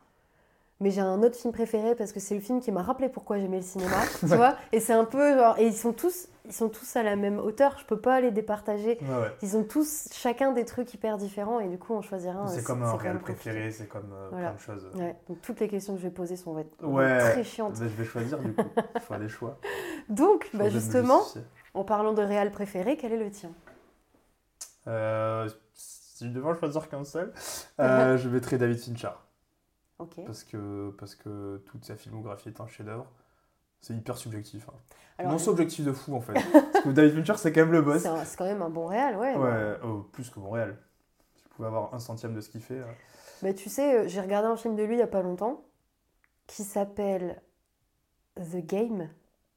Mais j'ai un autre film préféré parce que c'est le film qui m'a rappelé pourquoi j'aimais le cinéma, tu vois. Et c'est un peu genre, et ils sont tous, ils sont tous à la même hauteur. Je peux pas les départager. Ouais, ouais. Ils ont tous chacun des trucs hyper différents et du coup, on choisira un. c'est comme un réel préféré, c'est comme euh, Voilà. plein de choses. Donc toutes les questions que je vais poser sont vont être très chiantes. Bah, je vais choisir du coup. Il faudra des choix. Donc, bah, justement, en parlant de réal préféré, quel est le tien? Euh, si je devais en choisir qu'un seul, euh, je mettrais David Fincher. Parce que, parce que toute sa filmographie est un chef-d'œuvre. C'est hyper subjectif. Hein. Non, c'est objectif de fou en fait. parce que David Fincher, c'est quand même le boss. c'est quand même un bon réal, ouais. Ouais, oh, plus que Montréal. Si vous pouvez avoir un centième de ce qu'il fait. euh. Bah, tu sais, euh, j'ai regardé un film de lui il y a pas longtemps qui s'appelle The Game.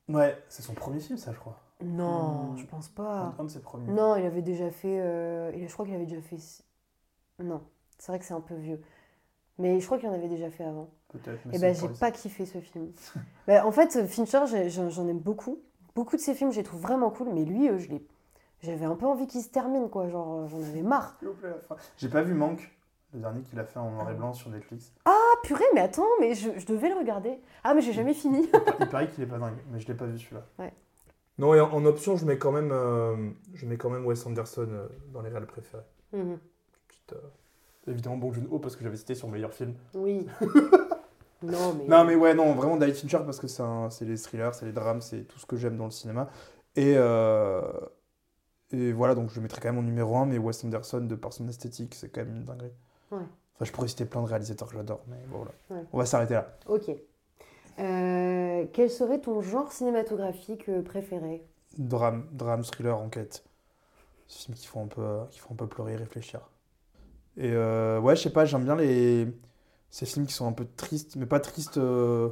Ouais, c'est son premier film, ça, je crois. Non, Hmm. je pense pas. Un de ses premiers. Non, il avait déjà fait. euh, Je crois qu'il avait déjà fait. Non, c'est vrai que c'est un peu vieux. Mais je crois qu'il en avait déjà fait avant. Peut-être. mais Et c'est ben j'ai pas kiffé ce film. Bah, en fait, Fincher, j'ai- j'en aime beaucoup. Beaucoup de ses films, je les trouve vraiment cool, mais lui, euh, je l'ai j'avais un peu envie qu'il se termine, quoi. Genre, euh, j'en avais marre. S'il vous plaît, la fin. J'ai pas vu Manque, le dernier qu'il a fait en noir et blanc sur Netflix. Ah, purée, mais attends, mais je, je devais le regarder. Ah, mais j'ai jamais fini. Il paraît qu'il est pas dingue, mais je l'ai pas vu celui-là. Ouais. Non, et en, en option, je mets quand même, euh, je mets quand même Wes Anderson euh, dans les réels préférés. Mhm. Petite, euh, Évidemment, Bong Joon-ho parce que j'avais cité son meilleur film. Oui. non, mais. Non, mais ouais, non, vraiment David Fincher parce que c'est un- c'est les thrillers, c'est les drames, c'est tout ce que j'aime dans le cinéma. Et, euh, et voilà, donc je mettrai quand même en numéro 1, mais Wes Anderson, de par son esthétique, c'est quand même une dinguerie. Ouais. Enfin, je pourrais citer plein de réalisateurs que j'adore, mais bon, voilà. Ouais. On va s'arrêter là. Ok. Euh, quel serait ton genre cinématographique euh, préféré? Drame, drame, thriller, enquête. Ces films qui font un peu, qui font un peu pleurer et réfléchir. Et euh, ouais, je sais pas, j'aime bien les... ces films qui sont un peu tristes, mais pas tristes. euh,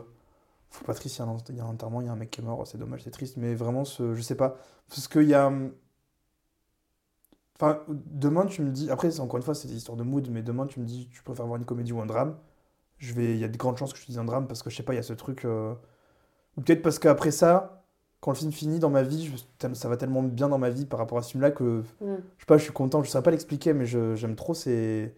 Faut pas triste, il y, a un, enterrement, il y a un mec qui est mort, c'est dommage, c'est triste, mais vraiment, ce... je sais pas. Parce qu'il y a. Enfin, demain, tu me dis. Après, encore une fois, c'est des histoires de mood, mais demain, tu me dis, tu préfères voir une comédie ou un drame. Je vais... Il y a de grandes chances que je te dise un drame parce que je sais pas, il y a ce truc. euh, Ou peut-être parce qu'après ça, quand le film finit dans ma vie, je- ça va tellement bien dans ma vie par rapport à ce film-là que Mm. je sais pas, je suis content. Je saurais pas l'expliquer, mais j'aime trop ces.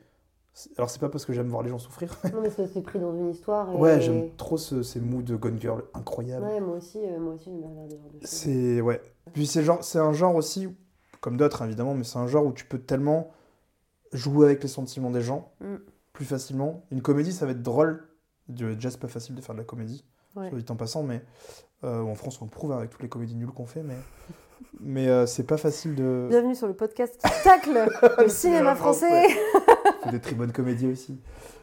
Alors, c'est pas parce que j'aime voir les gens souffrir. Non, mais c'est pris dans une histoire. Et... Ouais, j'aime trop ce- ces moods de Gone Girl incroyables. Ouais, moi aussi, euh, moi aussi, j'aime bien regarder genre de. C'est ouais. Puis c'est genre, c'est un genre aussi, comme d'autres évidemment, mais c'est un genre où tu peux tellement jouer avec les sentiments des gens Mm. plus facilement. Une comédie, ça va être drôle. Déjà, c'est pas facile de faire de la comédie, Ouais. soit dit en passant, mais euh, en France, on le prouve avec toutes les comédies nulles qu'on fait, mais mais euh, c'est pas facile de. Bienvenue sur le podcast qui tacle le cinéma français. Fait des très bonnes comédies aussi.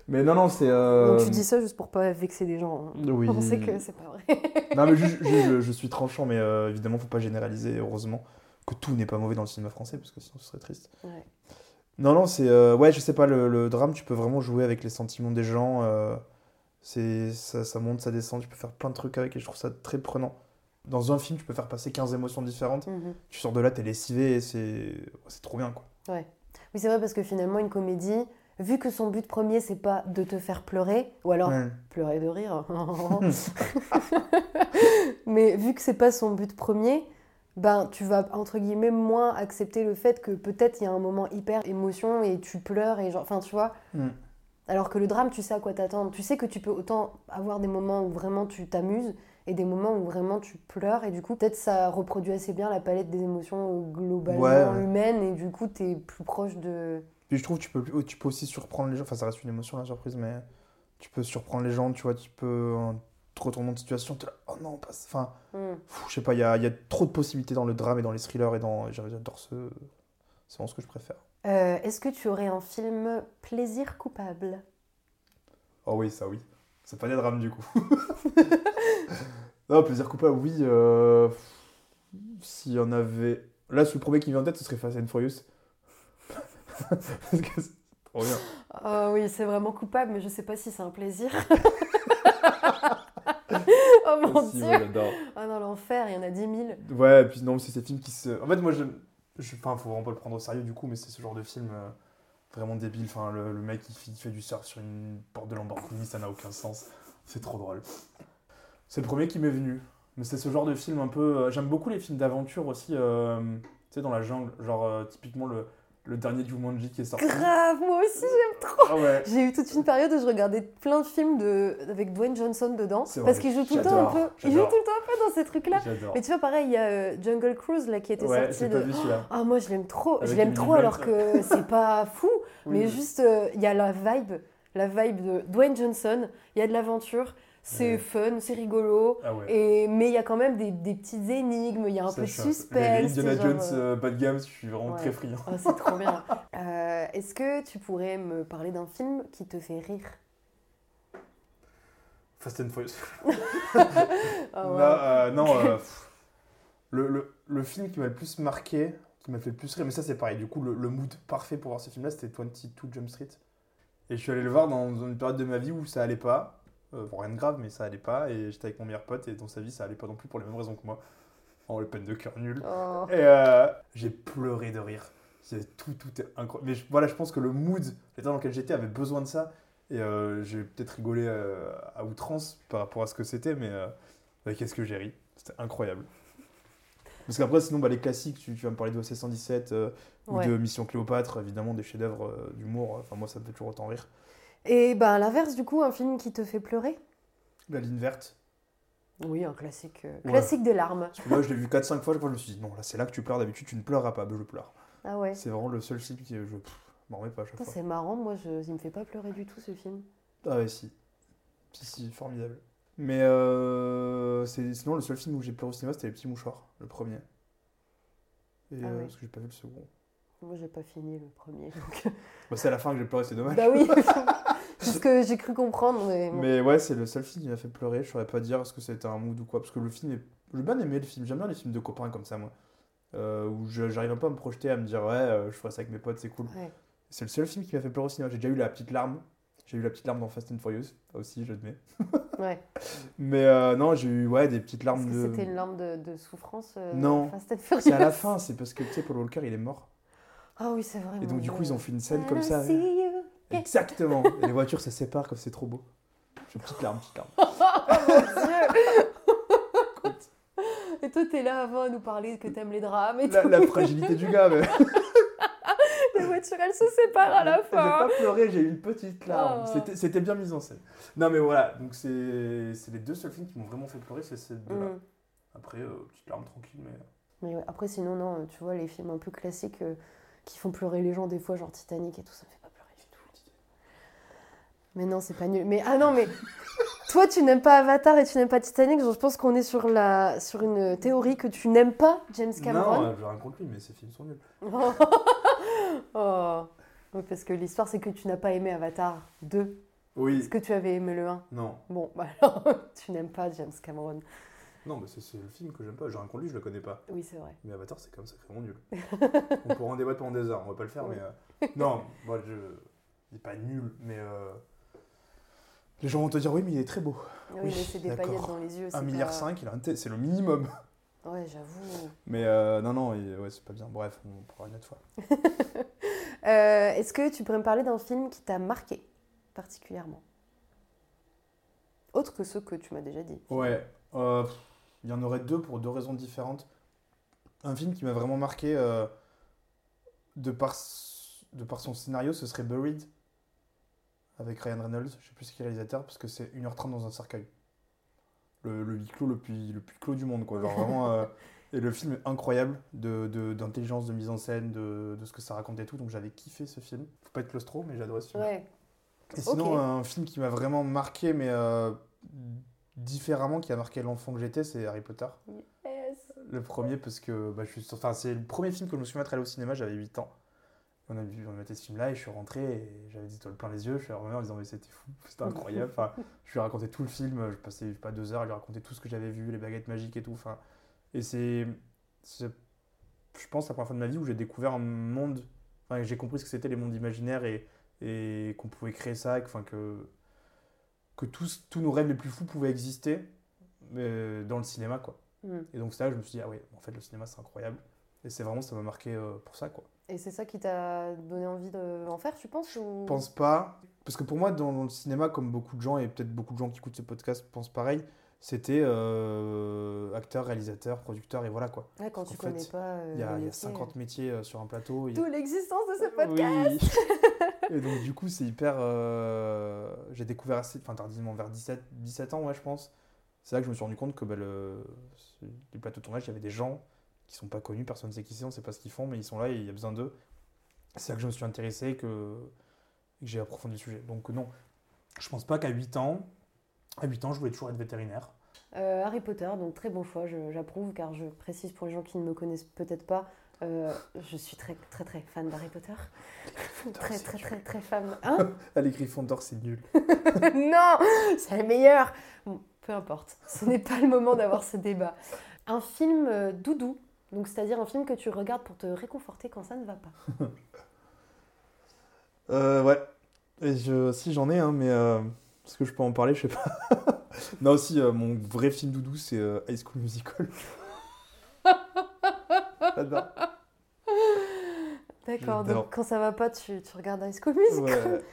Mais non, non, c'est. euh, Donc tu dis ça juste pour pas vexer des gens. hein. Oui. On sait que c'est pas vrai. Non, mais je, je suis tranchant, mais évidemment, faut pas généraliser, heureusement, que tout n'est pas mauvais dans le cinéma français, parce que sinon ce serait triste. Ouais. Non, non, c'est. ouais, je sais pas, le, le drame, tu peux vraiment jouer avec les sentiments des gens. C'est ça, ça monte, ça descend, tu peux faire plein de trucs avec, et je trouve ça très prenant. Dans un film, tu peux faire passer 15 émotions différentes. Mhm. Tu sors de là, t'es lessivé, et c'est c'est trop bien, quoi. Oui, c'est vrai parce que finalement, une comédie, vu que son but premier, c'est pas de te faire pleurer, ou alors Ouais. pleurer de rire, mais vu que c'est pas son but premier, ben tu vas entre guillemets moins accepter le fait que peut-être il y a un moment hyper émotion et tu pleures et genre, enfin tu vois. Mm. Alors que le drame, tu sais à quoi t'attendre. Tu sais que tu peux autant avoir des moments où vraiment tu t'amuses et des moments où vraiment tu pleures et du coup peut-être ça reproduit assez bien la palette des émotions globalement Ouais, ouais. humaines et du coup t'es plus proche de Puis je trouve que tu peux, tu peux aussi surprendre les gens. Enfin, ça reste une émotion, la surprise, mais tu peux surprendre les gens, tu vois. Tu peux euh, te retourner de situation, là, oh non, pas. Enfin, Hmm. je sais pas, il y a, y a trop de possibilités dans le drame et dans les thrillers et dans. J'adore ce. C'est vraiment ce que je préfère. Euh, Est-ce que tu aurais un film plaisir coupable? Oh oui, ça oui. C'est pas des drames du coup. non, plaisir coupable, oui. euh, S'il y en avait. Là, le premier qui me vient en tête, ce serait Fast and Furious. Parce que c'est trop bien. Oh oui, c'est vraiment coupable, mais je sais pas si c'est un plaisir. oh mon Aussi, dieu j'adore. Oh non, l'enfer, il y en a 10 000. Ouais, et puis non, c'est ces films qui se. En fait, moi, je. Je... Enfin, faut vraiment pas le prendre au sérieux du coup, mais c'est ce genre de film euh, vraiment débile. Enfin, le, mec qui fait, du surf sur une porte de Lamborghini, ça n'a aucun sens. C'est trop drôle. C'est le premier qui m'est venu. Mais c'est ce genre de film un peu. euh, J'aime beaucoup les films d'aventure aussi, euh, tu sais, dans la jungle. Genre, typiquement, le, le dernier Jumanji qui est sorti. Grave, moi aussi j'aime trop Ah ouais. J'ai eu toute une période où je regardais plein de films de... avec Dwayne Johnson dedans. Parce qu'il joue tout le temps un peu. Il joue tout le temps un peu dans ces trucs-là. Mais tu vois, pareil, il y a euh, Jungle Cruise là, qui était Ouais, sorti j'ai de. pas vu celui-là. Ah, moi je l'aime trop. Avec je l'aime trop alors que c'est pas fou. Oui, Mais juste, euh, il y a la vibe. La vibe de Dwayne Johnson. Il y a de l'aventure. C'est fun, c'est rigolo. Ah ouais. Et, mais il y a quand même des, des petites énigmes, il y a un Ça, peu de suis Les suspense. Indiana genre, Jones, euh, bas de gamme, je suis vraiment Ouais. très friand. oh, c'est trop bien. Euh, Est-ce que tu pourrais me parler d'un film qui te fait rire? Fast and Furious. Ah Non, euh, non, le, le, le film qui m'a le plus marqué, qui m'a fait le plus rire, mais ça c'est pareil, du coup le, le mood parfait pour voir ce film-là, c'était 22 Jump Street. Et je suis allé le voir dans une période de ma vie où ça allait pas, euh, rien de grave, mais ça allait pas, et j'étais avec mon meilleur pote, et dans sa vie ça allait pas non plus pour les mêmes raisons que moi. Oh, le peine de cœur nul. Oh. Et euh, j'ai pleuré de rire. C'est tout, tout est incroyable. Mais je- voilà, je pense que le mood, l'état dans lequel j'étais, avait besoin de ça. Et euh, j'ai peut-être rigolé euh, à outrance par rapport à ce que c'était, mais qu'est-ce que j'ai ri? C'était incroyable. Parce qu'après, sinon, bah, les classiques, tu, tu vas me parler de OC 117 euh, ou Ouais. de Mission Cléopâtre, évidemment, des chefs-d'œuvre euh, d'humour. Enfin, moi, ça me fait toujours autant rire. Et bah, à l'inverse, du coup, un film qui te fait pleurer? La ligne verte. Oui, un classique, euh, Ouais. classique des larmes. Parce que moi, je l'ai vu 4-5 fois, je me suis dit, non, là, c'est là que tu pleures. D'habitude, tu ne pleureras pas. Je pleure. Ah ouais. C'est vraiment le seul film qui. Je m'en remets pas à chaque Putain, fois. C'est marrant, moi, je... il me fait pas pleurer du tout ce film. Ah ouais, si. Si, si, formidable. Mais euh, sinon, le seul film où j'ai pleuré au cinéma, c'était Les Petits Mouchoirs, le premier. Et, Ah euh. Parce que j'ai pas vu le second. Moi, j'ai pas fini le premier. donc- Bah, c'est à la fin que j'ai pleuré, c'est dommage. bah oui, c'est ce que j'ai cru comprendre. Mais, ouais, c'est le seul film qui m'a fait pleurer. Je saurais pas dire est-ce que c'était un mood ou quoi. Parce que le film est. J'ai bien aimé le film. J'aime bien les films de copains comme ça, moi. Euh, où je- j'arrive un peu à me projeter, à me dire ouais, euh, je ferais ça avec mes potes, c'est cool. Ouais. C'est le seul film qui m'a fait pleurer au cinéma. J'ai déjà eu la petite larme. J'ai eu la petite larme dans Fast and Furious, aussi, j'admets. Ouais. Mais euh, non, j'ai eu ouais, des petites larmes de. c'était une larme de, de souffrance Non. Fast and Furious C'est à la fin, c'est parce que tu sais, Paul Walker il est mort. Ah oui, c'est vrai. Et donc, du coup, ils ont fait une scène comme ça. Exactement. Et les voitures se séparent comme c'est trop beau. J'ai une petite larme, petite larme. Oh mon Dieu Et toi, t'es là avant à nous parler que t'aimes les drames et La, tout. la fragilité du gars, mais. Les voitures, elles se séparent à la J'ai fin. pas pleuré, j'ai eu une petite larme. Oh. C'était- C'était bien mis en scène. Non, mais voilà, donc c'est c'est les deux seuls films qui m'ont vraiment fait pleurer, c'est ces deux-là. Mm. Après, euh, petite larme tranquille, mais. Mais ouais, après, sinon, non, tu vois, les films un peu classiques euh, qui font pleurer les gens des fois, genre Titanic et tout, ça me fait pas. Mais non, c'est pas nul. Mais ah non, mais toi, tu n'aimes pas Avatar et tu n'aimes pas Titanic. genre, je pense qu'on est sur, la, sur une théorie que tu n'aimes pas James Cameron. Non, j'ai rien contre lui, mais ces films sont nuls. oh. Oui, parce que l'histoire, c'est que tu n'as pas aimé Avatar 2. Oui. Est-ce que tu avais aimé le 1 Non. Bon, bah alors, tu n'aimes pas James Cameron. Non, mais c'est c'est le film que j'aime pas. J'ai rien contre lui, je le connais pas. Oui, c'est vrai. Mais Avatar, c'est quand même sacrément nul. on pourra en débattre pendant des heures, on va pas le faire, Oui. mais. euh, Non, moi, je. Il est pas nul, mais. euh, Les gens vont te dire, oui, mais il est très beau. Oui, Oui, mais c'est des paillettes dans les yeux. c'est 1,5 milliard, pas- cinq, il c'est le minimum. Ouais, j'avoue. Mais euh, non, non, il- ouais, c'est pas bien. Bref, on pourra une autre fois. Euh, Est-ce que tu pourrais me parler d'un film qui t'a marqué particulièrement? Autre que ceux que tu m'as déjà dit. Ouais, euh, il y en aurait deux pour deux raisons différentes. Un film qui m'a vraiment marqué de, par, de par son scénario, ce serait Buried avec Ryan Reynolds. Je sais plus qui est réalisateur parce que c'est 1h30 dans un cercueil. Le, le huis clos le plus, le plus clos du monde, quoi. Genre vraiment. euh, et le film est incroyable de, de- d'intelligence, de, mise en scène, de, de ce que ça raconte et tout. Donc j'avais kiffé ce film. Faut pas être claustro, mais j'adorais ce film. Ouais. Et sinon, un film qui m'a vraiment marqué, mais euh, différemment, qui a marqué l'enfant que j'étais, c'est Harry Potter. Yes. Le premier, parce que bah, je suis, enfin, c'est le premier film que je me souviens être allé au cinéma, j'avais 8 ans. On a vu, on a maté ce film-là et je suis rentré et j'avais des étoiles plein les yeux. Je suis revenu en disant, mais c'était fou, c'était incroyable. Enfin, je lui ai raconté tout le film, je passais pas deux heures à lui raconter tout ce que j'avais vu, les baguettes magiques et tout. Enfin, et c'est, je pense, la première fois de ma vie où j'ai découvert un monde, enfin, j'ai compris ce que c'était les mondes imaginaires et, et qu'on pouvait créer ça, et que, enfin, que, que tous, tous nos rêves les plus fous pouvaient exister euh, dans le cinéma, quoi. Mm. Et donc, c'est là que je me suis dit, ah ouais, en fait, le cinéma, c'est incroyable. Et c'est vraiment, ça m'a marqué euh, pour ça, quoi. Et c'est ça qui t'a donné envie d'en faire, tu penses ou... Je pense pas. Parce que pour moi, dans le cinéma, comme beaucoup de gens, et peut-être beaucoup de gens qui écoutent ce podcast pensent pareil, c'était euh, acteur, réalisateur, producteur, et voilà, quoi. Ouais, quand Parce tu qu'en connais fait, pas. euh, Il y a, le il y a métier. 50 métiers euh, sur un plateau. a- D'où l'existence de ce podcast. Oui. et donc, du coup, c'est hyper. J'ai découvert assez, enfin, tardivement, vers 17, 17 ans, ouais, je pense. C'est là que je me suis rendu compte que bah, le... les plateaux de tournage, il y avait des gens qui sont pas connus, personne ne sait qui c'est, on sait pas ce qu'ils font, mais ils sont là et il y a besoin d'eux. C'est là que je me suis intéressé et que, j'ai approfondi le sujet. Donc, non, je pense pas qu'à 8 ans, à 8 ans, je voulais toujours être vétérinaire. Euh, Harry Potter, donc très bon choix, j'approuve, car je précise pour les gens qui ne me connaissent peut-être pas, euh, je suis très très très fan d'Harry Potter. très très très très fan. Hein À les Gryffondor, c'est nul. Non C'est le meilleur Bon, Peu importe, ce n'est pas le moment d'avoir ce débat. Un film euh, doudou, donc c'est-à-dire un film que tu regardes pour te réconforter quand ça ne va pas. Euh, ouais. Et je, si j'en ai un, mais euh, est-ce que je peux en parler? Je sais pas. non, aussi, euh, mon vrai film doudou, c'est High School Musical. D'accord, donc quand ça va pas, tu, tu regardes High School Musical? Ouais.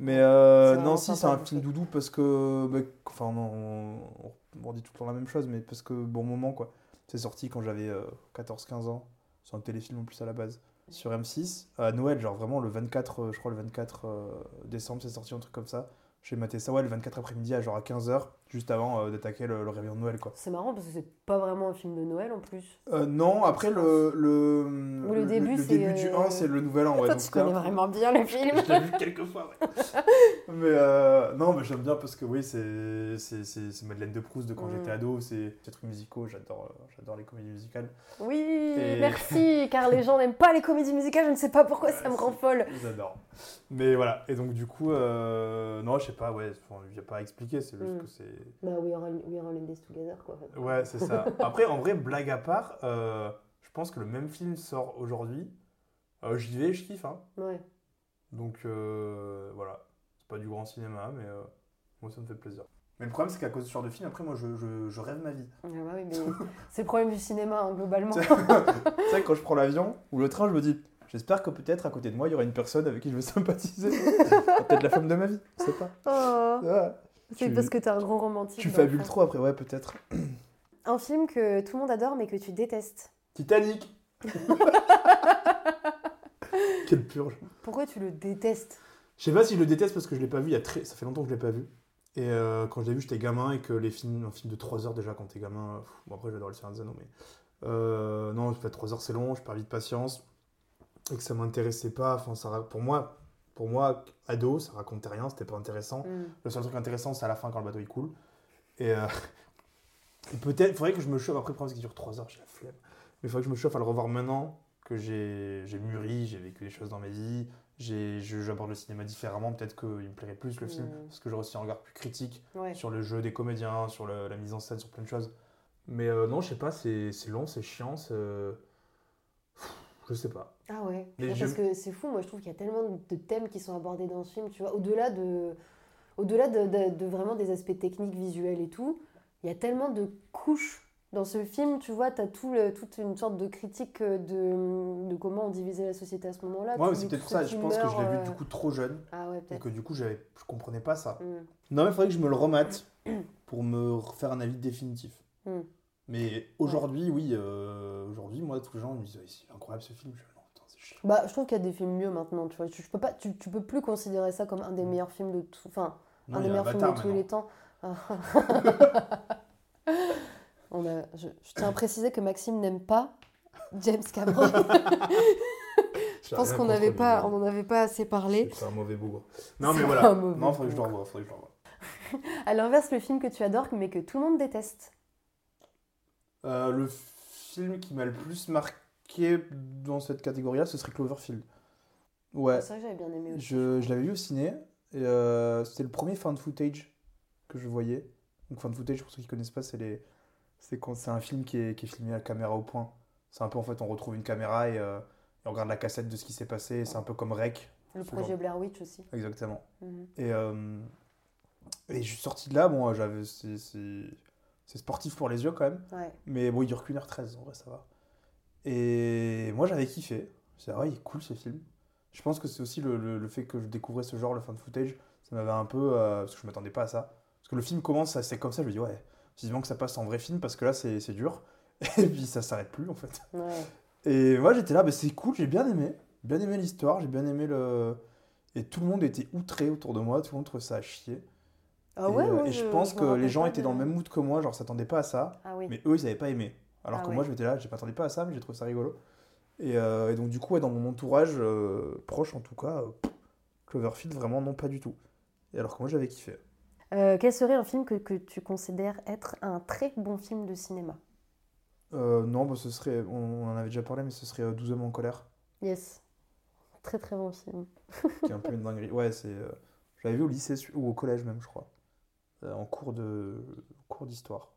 Mais euh, non, si, c'est un film doudou parce que. bah, enfin, non, on, on redit tout le temps la même chose, mais parce que bon moment, quoi. C'est sorti quand j'avais euh, 14-15 ans. C'est un téléfilm en plus à la base. Sur M6, à Noël, genre vraiment le 24, euh, je crois le 24 euh, décembre, c'est sorti un truc comme ça. J'ai maté ça, ouais, le 24 après-midi à genre à 15h, juste avant euh, d'attaquer le, le réveillon de Noël, quoi. C'est marrant parce que c'est pas vraiment un film de Noël en plus. Euh, non, après le. Le, Ou le début, le début du euh, 1, c'est le nouvel an, ouais. Toi, donc tu un connais peu- vraiment bien le film. Je l'ai vu quelques fois, ouais. mais euh, non, mais j'aime bien parce que oui, c'est c'est- c'est c'est Madeleine de Proust de quand Mm. j'étais ado, c'est des trucs musicaux, j'adore j'adore les comédies musicales. Oui, Et- merci, car les gens n'aiment pas les comédies musicales, je ne sais pas pourquoi ça me rend folle. J'adore. Mais voilà, et donc du coup, euh, non, je sais pas, ouais, il n'y a pas à expliquer, c'est juste Mm. que c'est. Bah, we are, all, we are all in this together, quoi. en fait. Ouais, c'est ça. Après, en vrai, blague à part, euh, je pense que le même film sort aujourd'hui. Euh, J'y vais, je kiffe, hein. Ouais. Donc euh, voilà, c'est pas du grand cinéma, mais moi ça me fait plaisir. Mais le problème, c'est qu'à cause de ce genre de film, après, moi je, je, je rêve ma vie. Ah bah oui, mais c'est le problème du cinéma, hein, globalement. tu sais, quand je prends l'avion ou le train, je me dis, j'espère que peut-être à côté de moi, il y aura une personne avec qui je vais sympathiser. peut-être la femme de ma vie, je sais pas. Oh, Ouais. C'est Tu- parce que t'es un grand romantique. Tu fabules trop après, ouais, peut-être. Un film que tout le monde adore mais que tu détestes. Titanic Quelle purge. Pourquoi tu le détestes? Je sais pas si je le déteste parce que je l'ai pas vu il y a très. Ça fait longtemps que je l'ai pas vu. Et euh, quand je l'ai vu, j'étais gamin et que les films, un film de 3 heures déjà quand t'es gamin. bon, après, j'adore le Seigneur des Anneaux, mais. Euh, non, 3 heures c'est long, je perds vite patience. Et que ça m'intéressait pas. Enfin, ça, pour moi, pour moi, ado, ça racontait rien, c'était pas intéressant. Hmm. Le seul truc intéressant, c'est à la fin quand le bateau il coule. Et, euh, et peut-être, il faudrait que je me chauffe. Après, le problème, c'est qu'il dure 3 heures, j'ai la flemme. Mais il faudrait que je me chauffe à le revoir maintenant que j'ai mûri, j'ai vécu des choses dans ma vie, j'aborde le cinéma différemment. Peut-être qu'il me plairait plus le film, Mm. parce que j'aurais aussi un regard plus critique Ouais. sur le jeu des comédiens, sur le- la mise en scène, sur plein de choses. Mais euh, non, je sais pas, c'est long, c'est chiant, c'est. Je sais pas. Ah ouais. Mais Ouais, je- Parce que c'est fou, moi je trouve qu'il y a tellement de thèmes qui sont abordés dans ce film, tu vois, au-delà de, au-delà de, de- de vraiment des aspects techniques, visuels et tout, il y a tellement de couches dans ce film, tu vois, tu as tout le- toute une sorte de critique euh, de, de comment on divisait la société à ce moment-là. Ouais, c'est peut-être ça, je pense que je l'ai vu euh, du coup trop jeune, Ah ouais, et que du coup, j'avais- je comprenais pas ça. Mm. Non, mais il faudrait que je me le remate pour me refaire un avis définitif. Mm. Mais aujourd'hui, oui, euh, aujourd'hui, moi, tous les gens me disent, c'est incroyable ce film. Je fais, non, putain, c'est chiant. Bah, je trouve qu'il y a des films mieux maintenant, tu vois. Tu, je peux pas, tu, tu peux plus considérer ça comme un des meilleurs films de tout. Enfin, Non, un des meilleurs films de tous maintenant. les temps. On a- je, je tiens à préciser que Maxime n'aime pas James Cameron. je pense qu'on n'avait pas, on en avait pas assez parlé. C'est un mauvais bougre. Non, mais voilà. Non. Faudrait que je le revoie. À l'inverse, le film que tu adores mais que tout le monde déteste. Euh, le film qui m'a le plus marqué dans cette catégorie-là, ce serait Cloverfield. Ouais. C'est vrai que j'avais bien aimé aussi. Je, je l'avais vu au ciné. Et euh, c'était le premier fan footage que je voyais. Donc, fan footage, pour ceux qui connaissent pas, c'est les. C'est quand c'est un film qui est, qui est filmé à la caméra au point. C'est un peu en fait, on retrouve une caméra et, euh, et on regarde la cassette de ce qui s'est passé. C'est un peu comme Rec. Le projet genre. Blair Witch aussi. Exactement. Mhm. Et, euh, et je suis sorti de là, bon, j'avais. C'est- sportif pour les yeux quand même. Ouais. Mais bon, il dure qu'une heure 13, en vrai, ça va. Et moi, j'avais kiffé. C'est vrai, il est cool ce film. Je pense que c'est aussi le, le- le fait que je découvrais ce genre, le fan footage, ça m'avait un peu. euh, parce que je m'attendais pas à ça. Parce que le film commence, c'est comme ça, je me dis, ouais, vivement que ça passe en vrai film, parce que là, c'est c'est dur. Et puis, ça s'arrête plus, en fait. Ouais. Et moi, j'étais là, bah, c'est cool, j'ai bien aimé. Bien aimé l'histoire, j'ai bien aimé le. Et tout le monde était outré autour de moi, tout le monde trouvait ça à chier. Ah et, ouais, euh, moi, et je, pense que les gens étaient dans le même mood que moi, genre s'attendaient pas à ça. Ah oui. Mais eux, ils n'avaient pas aimé. Alors Ah que ouais. moi, je m'étais là, je m'attendais pas à ça, mais j'ai trouvé ça rigolo. Et, euh, et donc, du coup, ouais, dans mon entourage, euh, proche en tout cas, euh, Cloverfield, vraiment, non, pas du tout. Et alors que moi, j'avais kiffé. Quel serait un film que, que tu considères être un très bon film de cinéma? Non, bah, ce serait, on, on en avait déjà parlé, mais ce serait euh, 12 hommes en colère, Yes. Très très bon film. qui est un peu une dinguerie. Ouais, c'est. je l'avais vu au lycée, ou au collège même, je crois, en cours de cours d'histoire.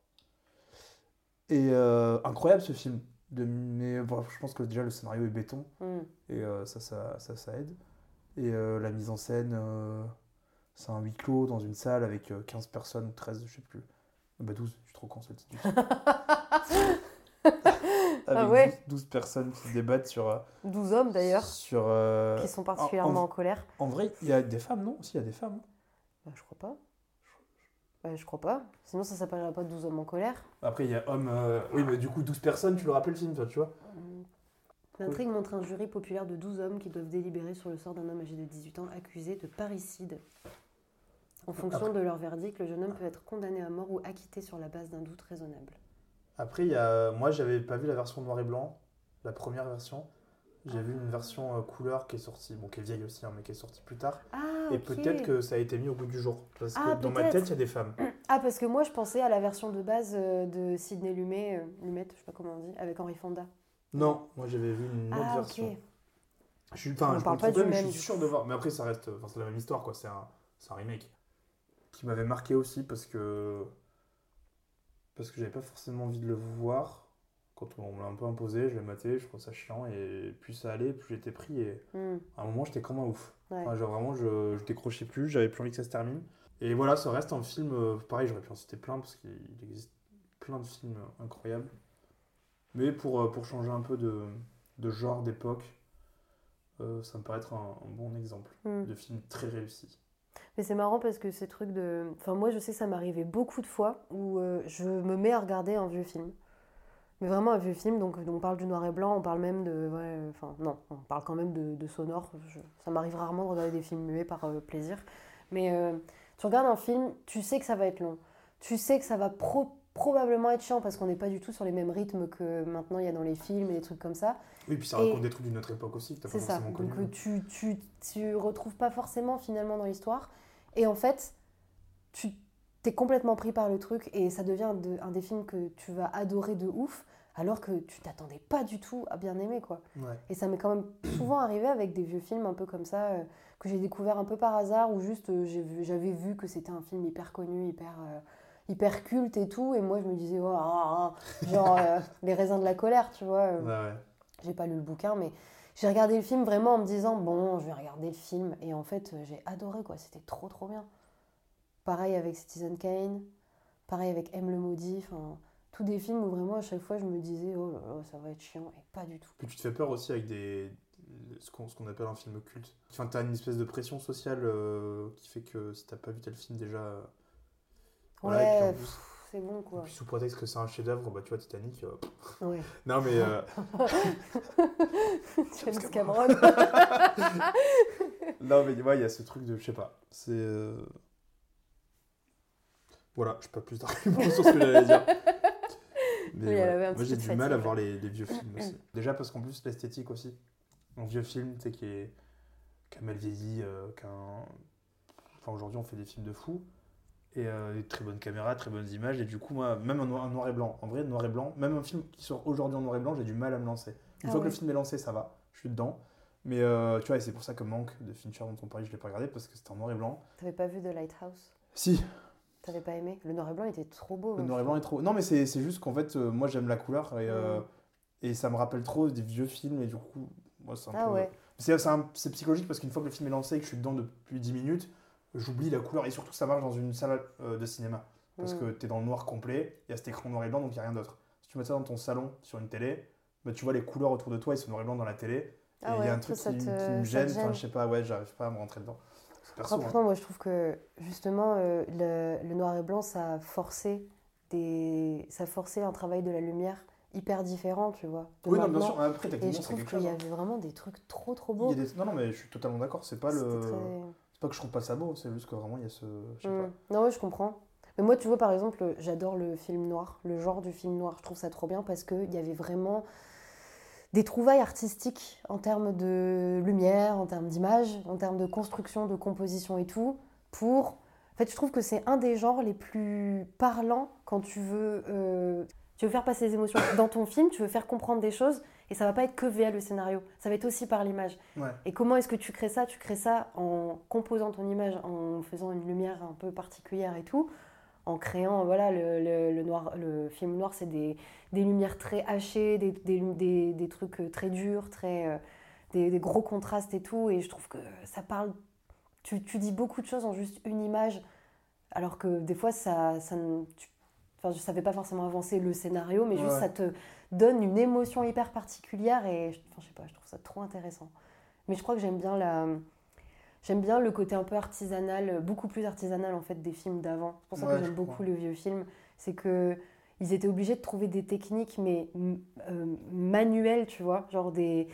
Et euh, incroyable ce film. De, mais bon, je pense que déjà le scénario est béton. Mm. Et euh, ça, ça, ça, ça aide. Et euh, la mise en scène, euh, c'est un huis clos dans une salle avec euh, 15 personnes ou 13, je sais plus. Ah Bah 12, je suis trop con, c'est le titre film. avec Ah ouais. 12, 12 personnes qui débattent sur. euh, 12 hommes d'ailleurs, sur euh, qui sont particulièrement en- en, colère. En vrai, il y a des femmes, non? Si, il y a des femmes. Bah, je crois pas. Bah, je crois pas. Sinon, ça s'appellerait pas 12 hommes en colère. Après, il y a homme. euh, Oui, mais du coup, 12 personnes, tu le rappelles le film, toi, tu vois L'intrigue montre un jury populaire de 12 hommes qui doivent délibérer sur le sort d'un homme âgé de 18 ans accusé de parricide. En fonction de leur verdict, le jeune homme peut être condamné à mort ou acquitté sur la base d'un doute raisonnable. Après, il y a... moi, j'avais pas vu la version noir et blanc, la première version. J'ai vu une version euh, couleur qui est sortie, bon, qui est vieille aussi, hein, mais qui est sortie plus tard. Ah, Et peut-être que ça a été mis au goût du jour. Parce que Ah, dans ma tête, il y a des femmes. Ah, parce que moi, je pensais à la version de base euh, de Sidney Lumet, euh, Lumet, je sais pas comment on dit, avec Henri Fonda. Non, moi j'avais vu une autre Ah, version. Je suis, enfin, je parle pas du mais même, je suis sûr de voir. Mais après, ça reste, enfin, c'est la même histoire, quoi. C'est un, c'est un remake qui m'avait marqué aussi parce que parce que j'avais pas forcément envie de le voir. Quand on me l'a un peu imposé, je l'ai maté, je trouve ça chiant et plus ça allait, plus j'étais pris et Hmm, à un moment j'étais comme un ouf. ouais. Enfin, genre vraiment, je, je décrochais plus, j'avais plus envie que ça se termine. Et voilà, ça reste un film, euh, pareil, j'aurais pu en citer plein parce qu'il existe plein de films incroyables. Mais pour, euh, pour changer un peu de, de genre, d'époque, euh, ça me paraît être un, un bon exemple Hmm. de film très réussi. Mais c'est marrant parce que ces trucs de. Enfin, moi, je sais que ça m'arrivait beaucoup de fois où euh, je me mets à regarder un vieux film. Mais vraiment un vieux film, donc on parle du noir et blanc, on parle même de. ouais, Enfin, non, on parle quand même de, de sonore. Je- ça m'arrive rarement de regarder des films muets par euh, plaisir. Mais euh, tu regardes un film, tu sais que ça va être long. Tu sais que ça va pro- probablement être chiant parce qu'on n'est pas du tout sur les mêmes rythmes que maintenant il y a dans les films et des trucs comme ça. Oui, puis ça Et- raconte des trucs d'une autre époque aussi que pas ça. forcément Donc connu. euh, tu, tu, tu retrouves pas forcément finalement dans l'histoire. Et en fait, tu t'es complètement pris par le truc et ça devient un, de- un des films que tu vas adorer de ouf alors que tu t'attendais pas du tout à bien aimer quoi. Ouais. Et ça m'est quand même souvent arrivé avec des vieux films un peu comme ça euh, que j'ai découvert un peu par hasard ou juste euh, j'avais vu que c'était un film hyper connu, hyper euh, hyper culte et tout et moi je me disais oh, ah, ah, genre les raisins de la colère, tu vois. Ouais, ouais. J'ai pas lu le bouquin, mais j'ai regardé le film vraiment en me disant bon, je vais regarder le film. Et en fait, j'ai adoré quoi. C'était trop trop bien. Pareil avec Citizen Kane, pareil avec M le maudit. Enfin, tous des films où vraiment à chaque fois je me disais oh là là, ça va être chiant et pas du tout. Puis tu te fais peur aussi avec des ce qu'on appelle un film culte. Enfin, t'as une espèce de pression sociale euh, qui fait que si t'as pas vu tel film déjà. euh, voilà, ouais, c'est bon Et quoi. puis sous prétexte que c'est un chef-d'œuvre, bah tu vois Titanic. euh. Ouais. Non mais euh, James Cameron. non mais ouais, il y a ce truc de je sais pas. C'est euh, voilà, je sais pas plus d'arguments sur ce que j'allais dire. Mais Oui, elle avait un moi j'ai du mal à voir les, les vieux films aussi. Déjà parce qu'en plus l'esthétique aussi. Un vieux film, tu sais qui est qui a mal vieilli, euh, qu'un enfin aujourd'hui on fait des films de fous et euh, des très bonnes caméras, très bonnes images et du coup moi même un noir, un noir et blanc, en vrai noir et blanc, même un film qui sort aujourd'hui en noir et blanc, j'ai du mal à me lancer. Une Ah fois que le film est lancé, ça va, je suis dedans. Mais euh, tu vois, et c'est pour ça que Manque de Fincher dont on parlait, je l'ai pas regardé parce que c'était en noir et blanc. T'avais pas vu The Lighthouse? Si, T'avais pas aimé Le noir et blanc était trop beau. le hein. noir et blanc est trop. Non, mais c'est juste qu'en fait, euh, moi j'aime la couleur et, euh, Mm. et ça me rappelle trop des vieux films et du coup, moi c'est un Ah peu. ouais. C'est psychologique parce qu'une fois que le film est lancé et que je suis dedans depuis 10 minutes, j'oublie la couleur et surtout ça marche dans une salle euh, de cinéma parce Mm. que tu es dans le noir complet, il y a cet écran noir et blanc donc il n'y a rien d'autre. Si tu mets ça dans ton salon sur une télé, bah, tu vois les couleurs autour de toi et c'est noir et blanc dans la télé. Et Ah il y a un truc qui, te- qui ça me gêne, gêne. enfin je sais pas, ouais, j'arrive pas à me rentrer dedans. Perso. Hein. pourtant, moi, je trouve que justement, euh, le, le noir et blanc, ça a forcé des, ça a forcé un travail de la lumière hyper différent, tu vois. de Oui, non, bien sûr, après Et je trouve qu'il y hein. avait vraiment des trucs trop trop beaux. des- Non, non, mais je suis totalement d'accord, c'est pas le. Très- C'est pas que je trouve pas ça beau, c'est juste que vraiment il y a ce. Je sais Mm. pas. Non, ouais, je comprends. Mais moi, tu vois, par exemple, j'adore le film noir, le genre du film noir. Je trouve ça trop bien parce qu'il y avait vraiment des trouvailles artistiques en termes de lumière, en termes d'image, en termes de construction, de composition et tout. Pour. En fait, je trouve que c'est un des genres les plus parlants quand tu veux. euh, Tu veux faire passer des émotions dans ton film, tu veux faire comprendre des choses, et ça va pas être que via le scénario, ça va être aussi par l'image. Ouais. Et comment est-ce que tu crées ça? Tu crées ça en composant ton image, en faisant une lumière un peu particulière et tout, en créant, voilà, le, le- le noir, le film noir, c'est des, des lumières très hachées, des, des, des- des trucs euh, très durs, très, euh, des, des gros contrastes et tout, et je trouve que ça parle, tu, tu dis beaucoup de choses en juste une image, alors que des fois, ça, ça tu- Enfin, ne fait pas forcément avancer le scénario, mais juste Ouais. ça te donne une émotion hyper particulière et je- enfin, je sais pas, je trouve ça trop intéressant. Mais je crois que j'aime bien la, J'aime bien le côté un peu artisanal, euh, beaucoup plus artisanal en fait des films d'avant. C'est pour ça Ouais, que j'aime beaucoup les vieux films. C'est que ils étaient obligés de trouver des techniques, mais euh, manuelles, tu vois. Genre des.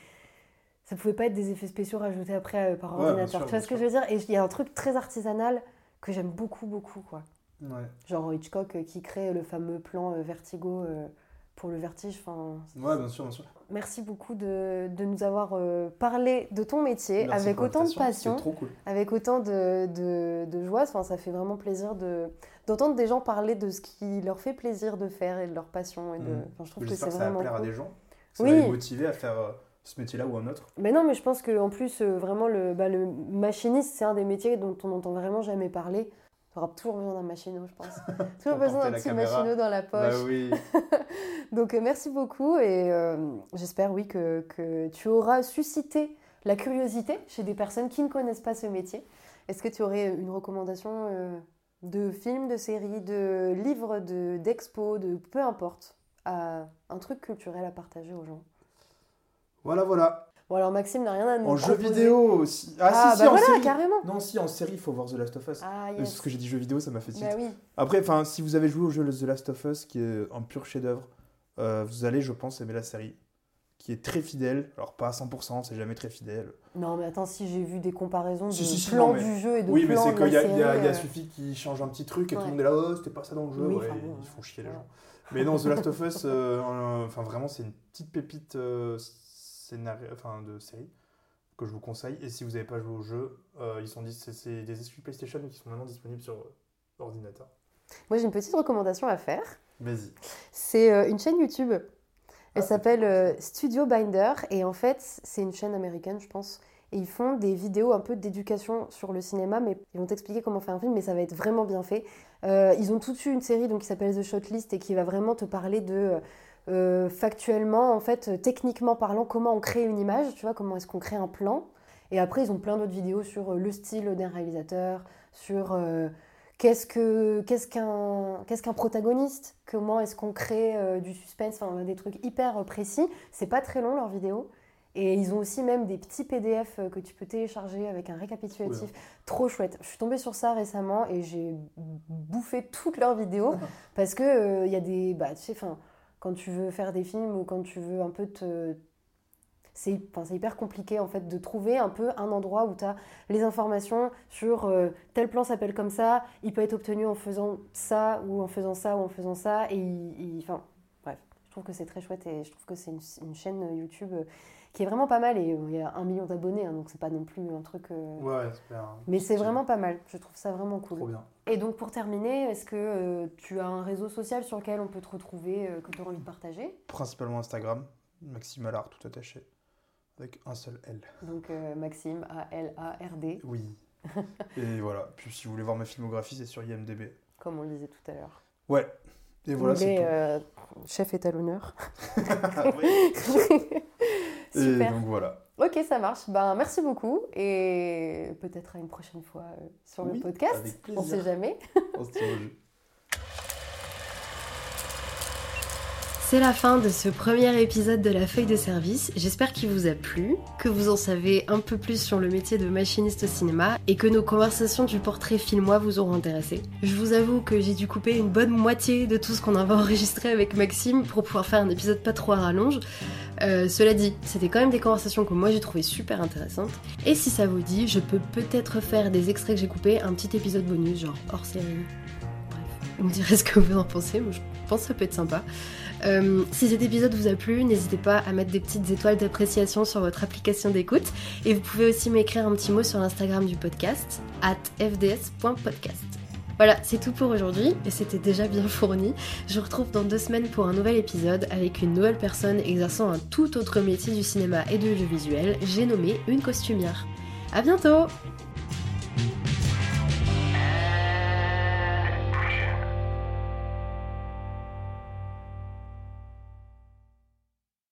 Ça pouvait pas être des effets spéciaux rajoutés après euh, par Ouais, ordinateur. sûr, tu vois ce que je veux dire? Et il y a un truc très artisanal que j'aime beaucoup, beaucoup, quoi. Ouais. Genre Hitchcock euh, qui crée le fameux plan Vertigo pour le vertige. Enfin, Ouais, bien sûr, bien sûr. Merci beaucoup de, de nous avoir euh, parlé de ton métier Merci avec autant de passion, C'est trop cool. avec autant de, de, de joie. Enfin, ça fait vraiment plaisir de, d'entendre des gens parler de ce qui leur fait plaisir de faire et de leur passion. Et de... Enfin, je trouve que c'est ça va plaire à des gens. Ça Oui. va les motiver à faire euh, ce métier-là ou un autre. Mais non, mais je pense qu'en plus, euh, vraiment, le, bah, le machiniste, c'est un des métiers dont on n'entend vraiment jamais parler. Tu auras toujours besoin d'un machinot, je pense. toujours besoin d'un petit caméra. machinot dans la poche. Bah oui. Donc euh, merci beaucoup et euh, j'espère oui que, que tu auras suscité la curiosité chez des personnes qui ne connaissent pas ce métier. Est-ce que tu aurais une recommandation euh, de film, de série, de livre, de d'expo, de peu importe, à un truc culturel à partager aux gens? Voilà, voilà. Bon alors Maxime n'a rien à nous En jeu vidéo aussi. Ah, Ah, si, si, bah en voilà, série. carrément. Non, si, en série, il faut voir The Last of Us. Ah Euh, yes. Parce que j'ai dit jeu vidéo, ça m'a fait tilt. Bah oui. Après, si vous avez joué au jeu The Last of Us, qui est un pur chef-d'œuvre, euh, vous allez, je pense, aimer la série, qui est très fidèle. Alors pas à 100%, c'est jamais très fidèle. Non mais attends, si j'ai vu des comparaisons de Si, si, si, plans non, mais- du jeu et de oui, mais c'est de qu'il y, a- y a, y a euh, suffi qu'ils changent un petit truc et tout Ouais. le monde est là, oh, c'était pas ça dans le jeu. Oui, ouais, enfin bon, ils font chier les gens. Mais non, The Last of Us, euh, euh, enfin vraiment, c'est une petite pépite euh, scénario, enfin, de série que je vous conseille. Et si vous n'avez pas joué au jeu, euh, ils sont c'est c'est des exclus PlayStation qui sont maintenant disponibles sur euh, ordinateur. Moi j'ai une petite recommandation à faire. Vas-y. C'est euh, une chaîne YouTube. Elle Ah, s'appelle euh, Studio Binder et en fait c'est une chaîne américaine je pense. Et ils font des vidéos un peu d'éducation sur le cinéma, mais ils vont t'expliquer comment faire un film, mais ça va être vraiment bien fait. Euh, ils ont tout de suite une série donc, qui s'appelle The Shotlist et qui va vraiment te parler de euh, factuellement, en fait, euh, techniquement parlant, comment on crée une image, tu vois, comment est-ce qu'on crée un plan. Et après, ils ont plein d'autres vidéos sur euh, le style d'un réalisateur, sur euh, qu'est-ce que qu'est-ce qu'un qu'est-ce qu'un protagoniste, comment est-ce qu'on crée euh, du suspense, enfin des trucs hyper euh, précis. C'est pas très long leurs vidéos. Et ils ont aussi même des petits PDF euh, que tu peux télécharger avec un récapitulatif. Trop chouette. Je suis tombée sur ça récemment et j'ai bouffé toutes leurs vidéos parce que euh, il y a des bah tu sais enfin quand tu veux faire des films ou quand tu veux un peu te c'est hyper compliqué en fait de trouver un peu un endroit où tu as les informations sur euh, tel plan s'appelle comme ça, il peut être obtenu en faisant ça ou en faisant ça ou en faisant ça et enfin bref, je trouve que c'est très chouette et je trouve que c'est une, une chaîne YouTube euh, qui est vraiment pas mal et il y a un million d'abonnés hein, donc c'est pas non plus un truc euh, Ouais, super. mais c'est vraiment pas mal, je trouve ça vraiment cool. Trop bien. Et donc pour terminer, est-ce que euh, tu as un réseau social sur lequel on peut te retrouver, euh, que tu as envie de partager? Principalement Instagram, Maxime Allard, tout attaché, avec un seul L. Donc euh, Maxime, A-L-A-R-D, Oui. Et voilà. Puis si vous voulez voir ma filmographie, c'est sur IMDb. comme on le disait tout à l'heure. Ouais. Et voilà, c'est euh, chef est à l'honneur. Oui. Et Super. donc voilà. Ok, ça marche. Ben, merci beaucoup et peut-être à une prochaine fois euh, sur le podcast. avec On plaisir. sait jamais. On se tient au jeu. C'est la fin de ce premier épisode de la feuille de service. J'espère qu'il vous a plu, que vous en savez un peu plus sur le métier de machiniste au cinéma et que nos conversations du portrait filmois vous auront intéressé. Je vous avoue que j'ai dû couper une bonne moitié de tout ce qu'on avait enregistré avec Maxime pour pouvoir faire un épisode pas trop à rallonge. Euh, cela dit, c'était quand même des conversations que moi j'ai trouvé super intéressantes. Et si ça vous dit, je peux peut-être faire des extraits que j'ai coupés, un petit épisode bonus, genre hors série. Bref, vous me direz ce que vous en pensez, moi je pense que ça peut être sympa. Euh, si cet épisode vous a plu, n'hésitez pas à mettre des petites étoiles d'appréciation sur votre application d'écoute. Et vous pouvez aussi m'écrire un petit mot sur l'Instagram du podcast, at fds.podcast. Voilà, c'est tout pour aujourd'hui, et c'était déjà bien fourni. Je vous retrouve dans deux semaines pour un nouvel épisode avec une nouvelle personne exerçant un tout autre métier du cinéma et de l'audiovisuel. J'ai nommé une costumière. À bientôt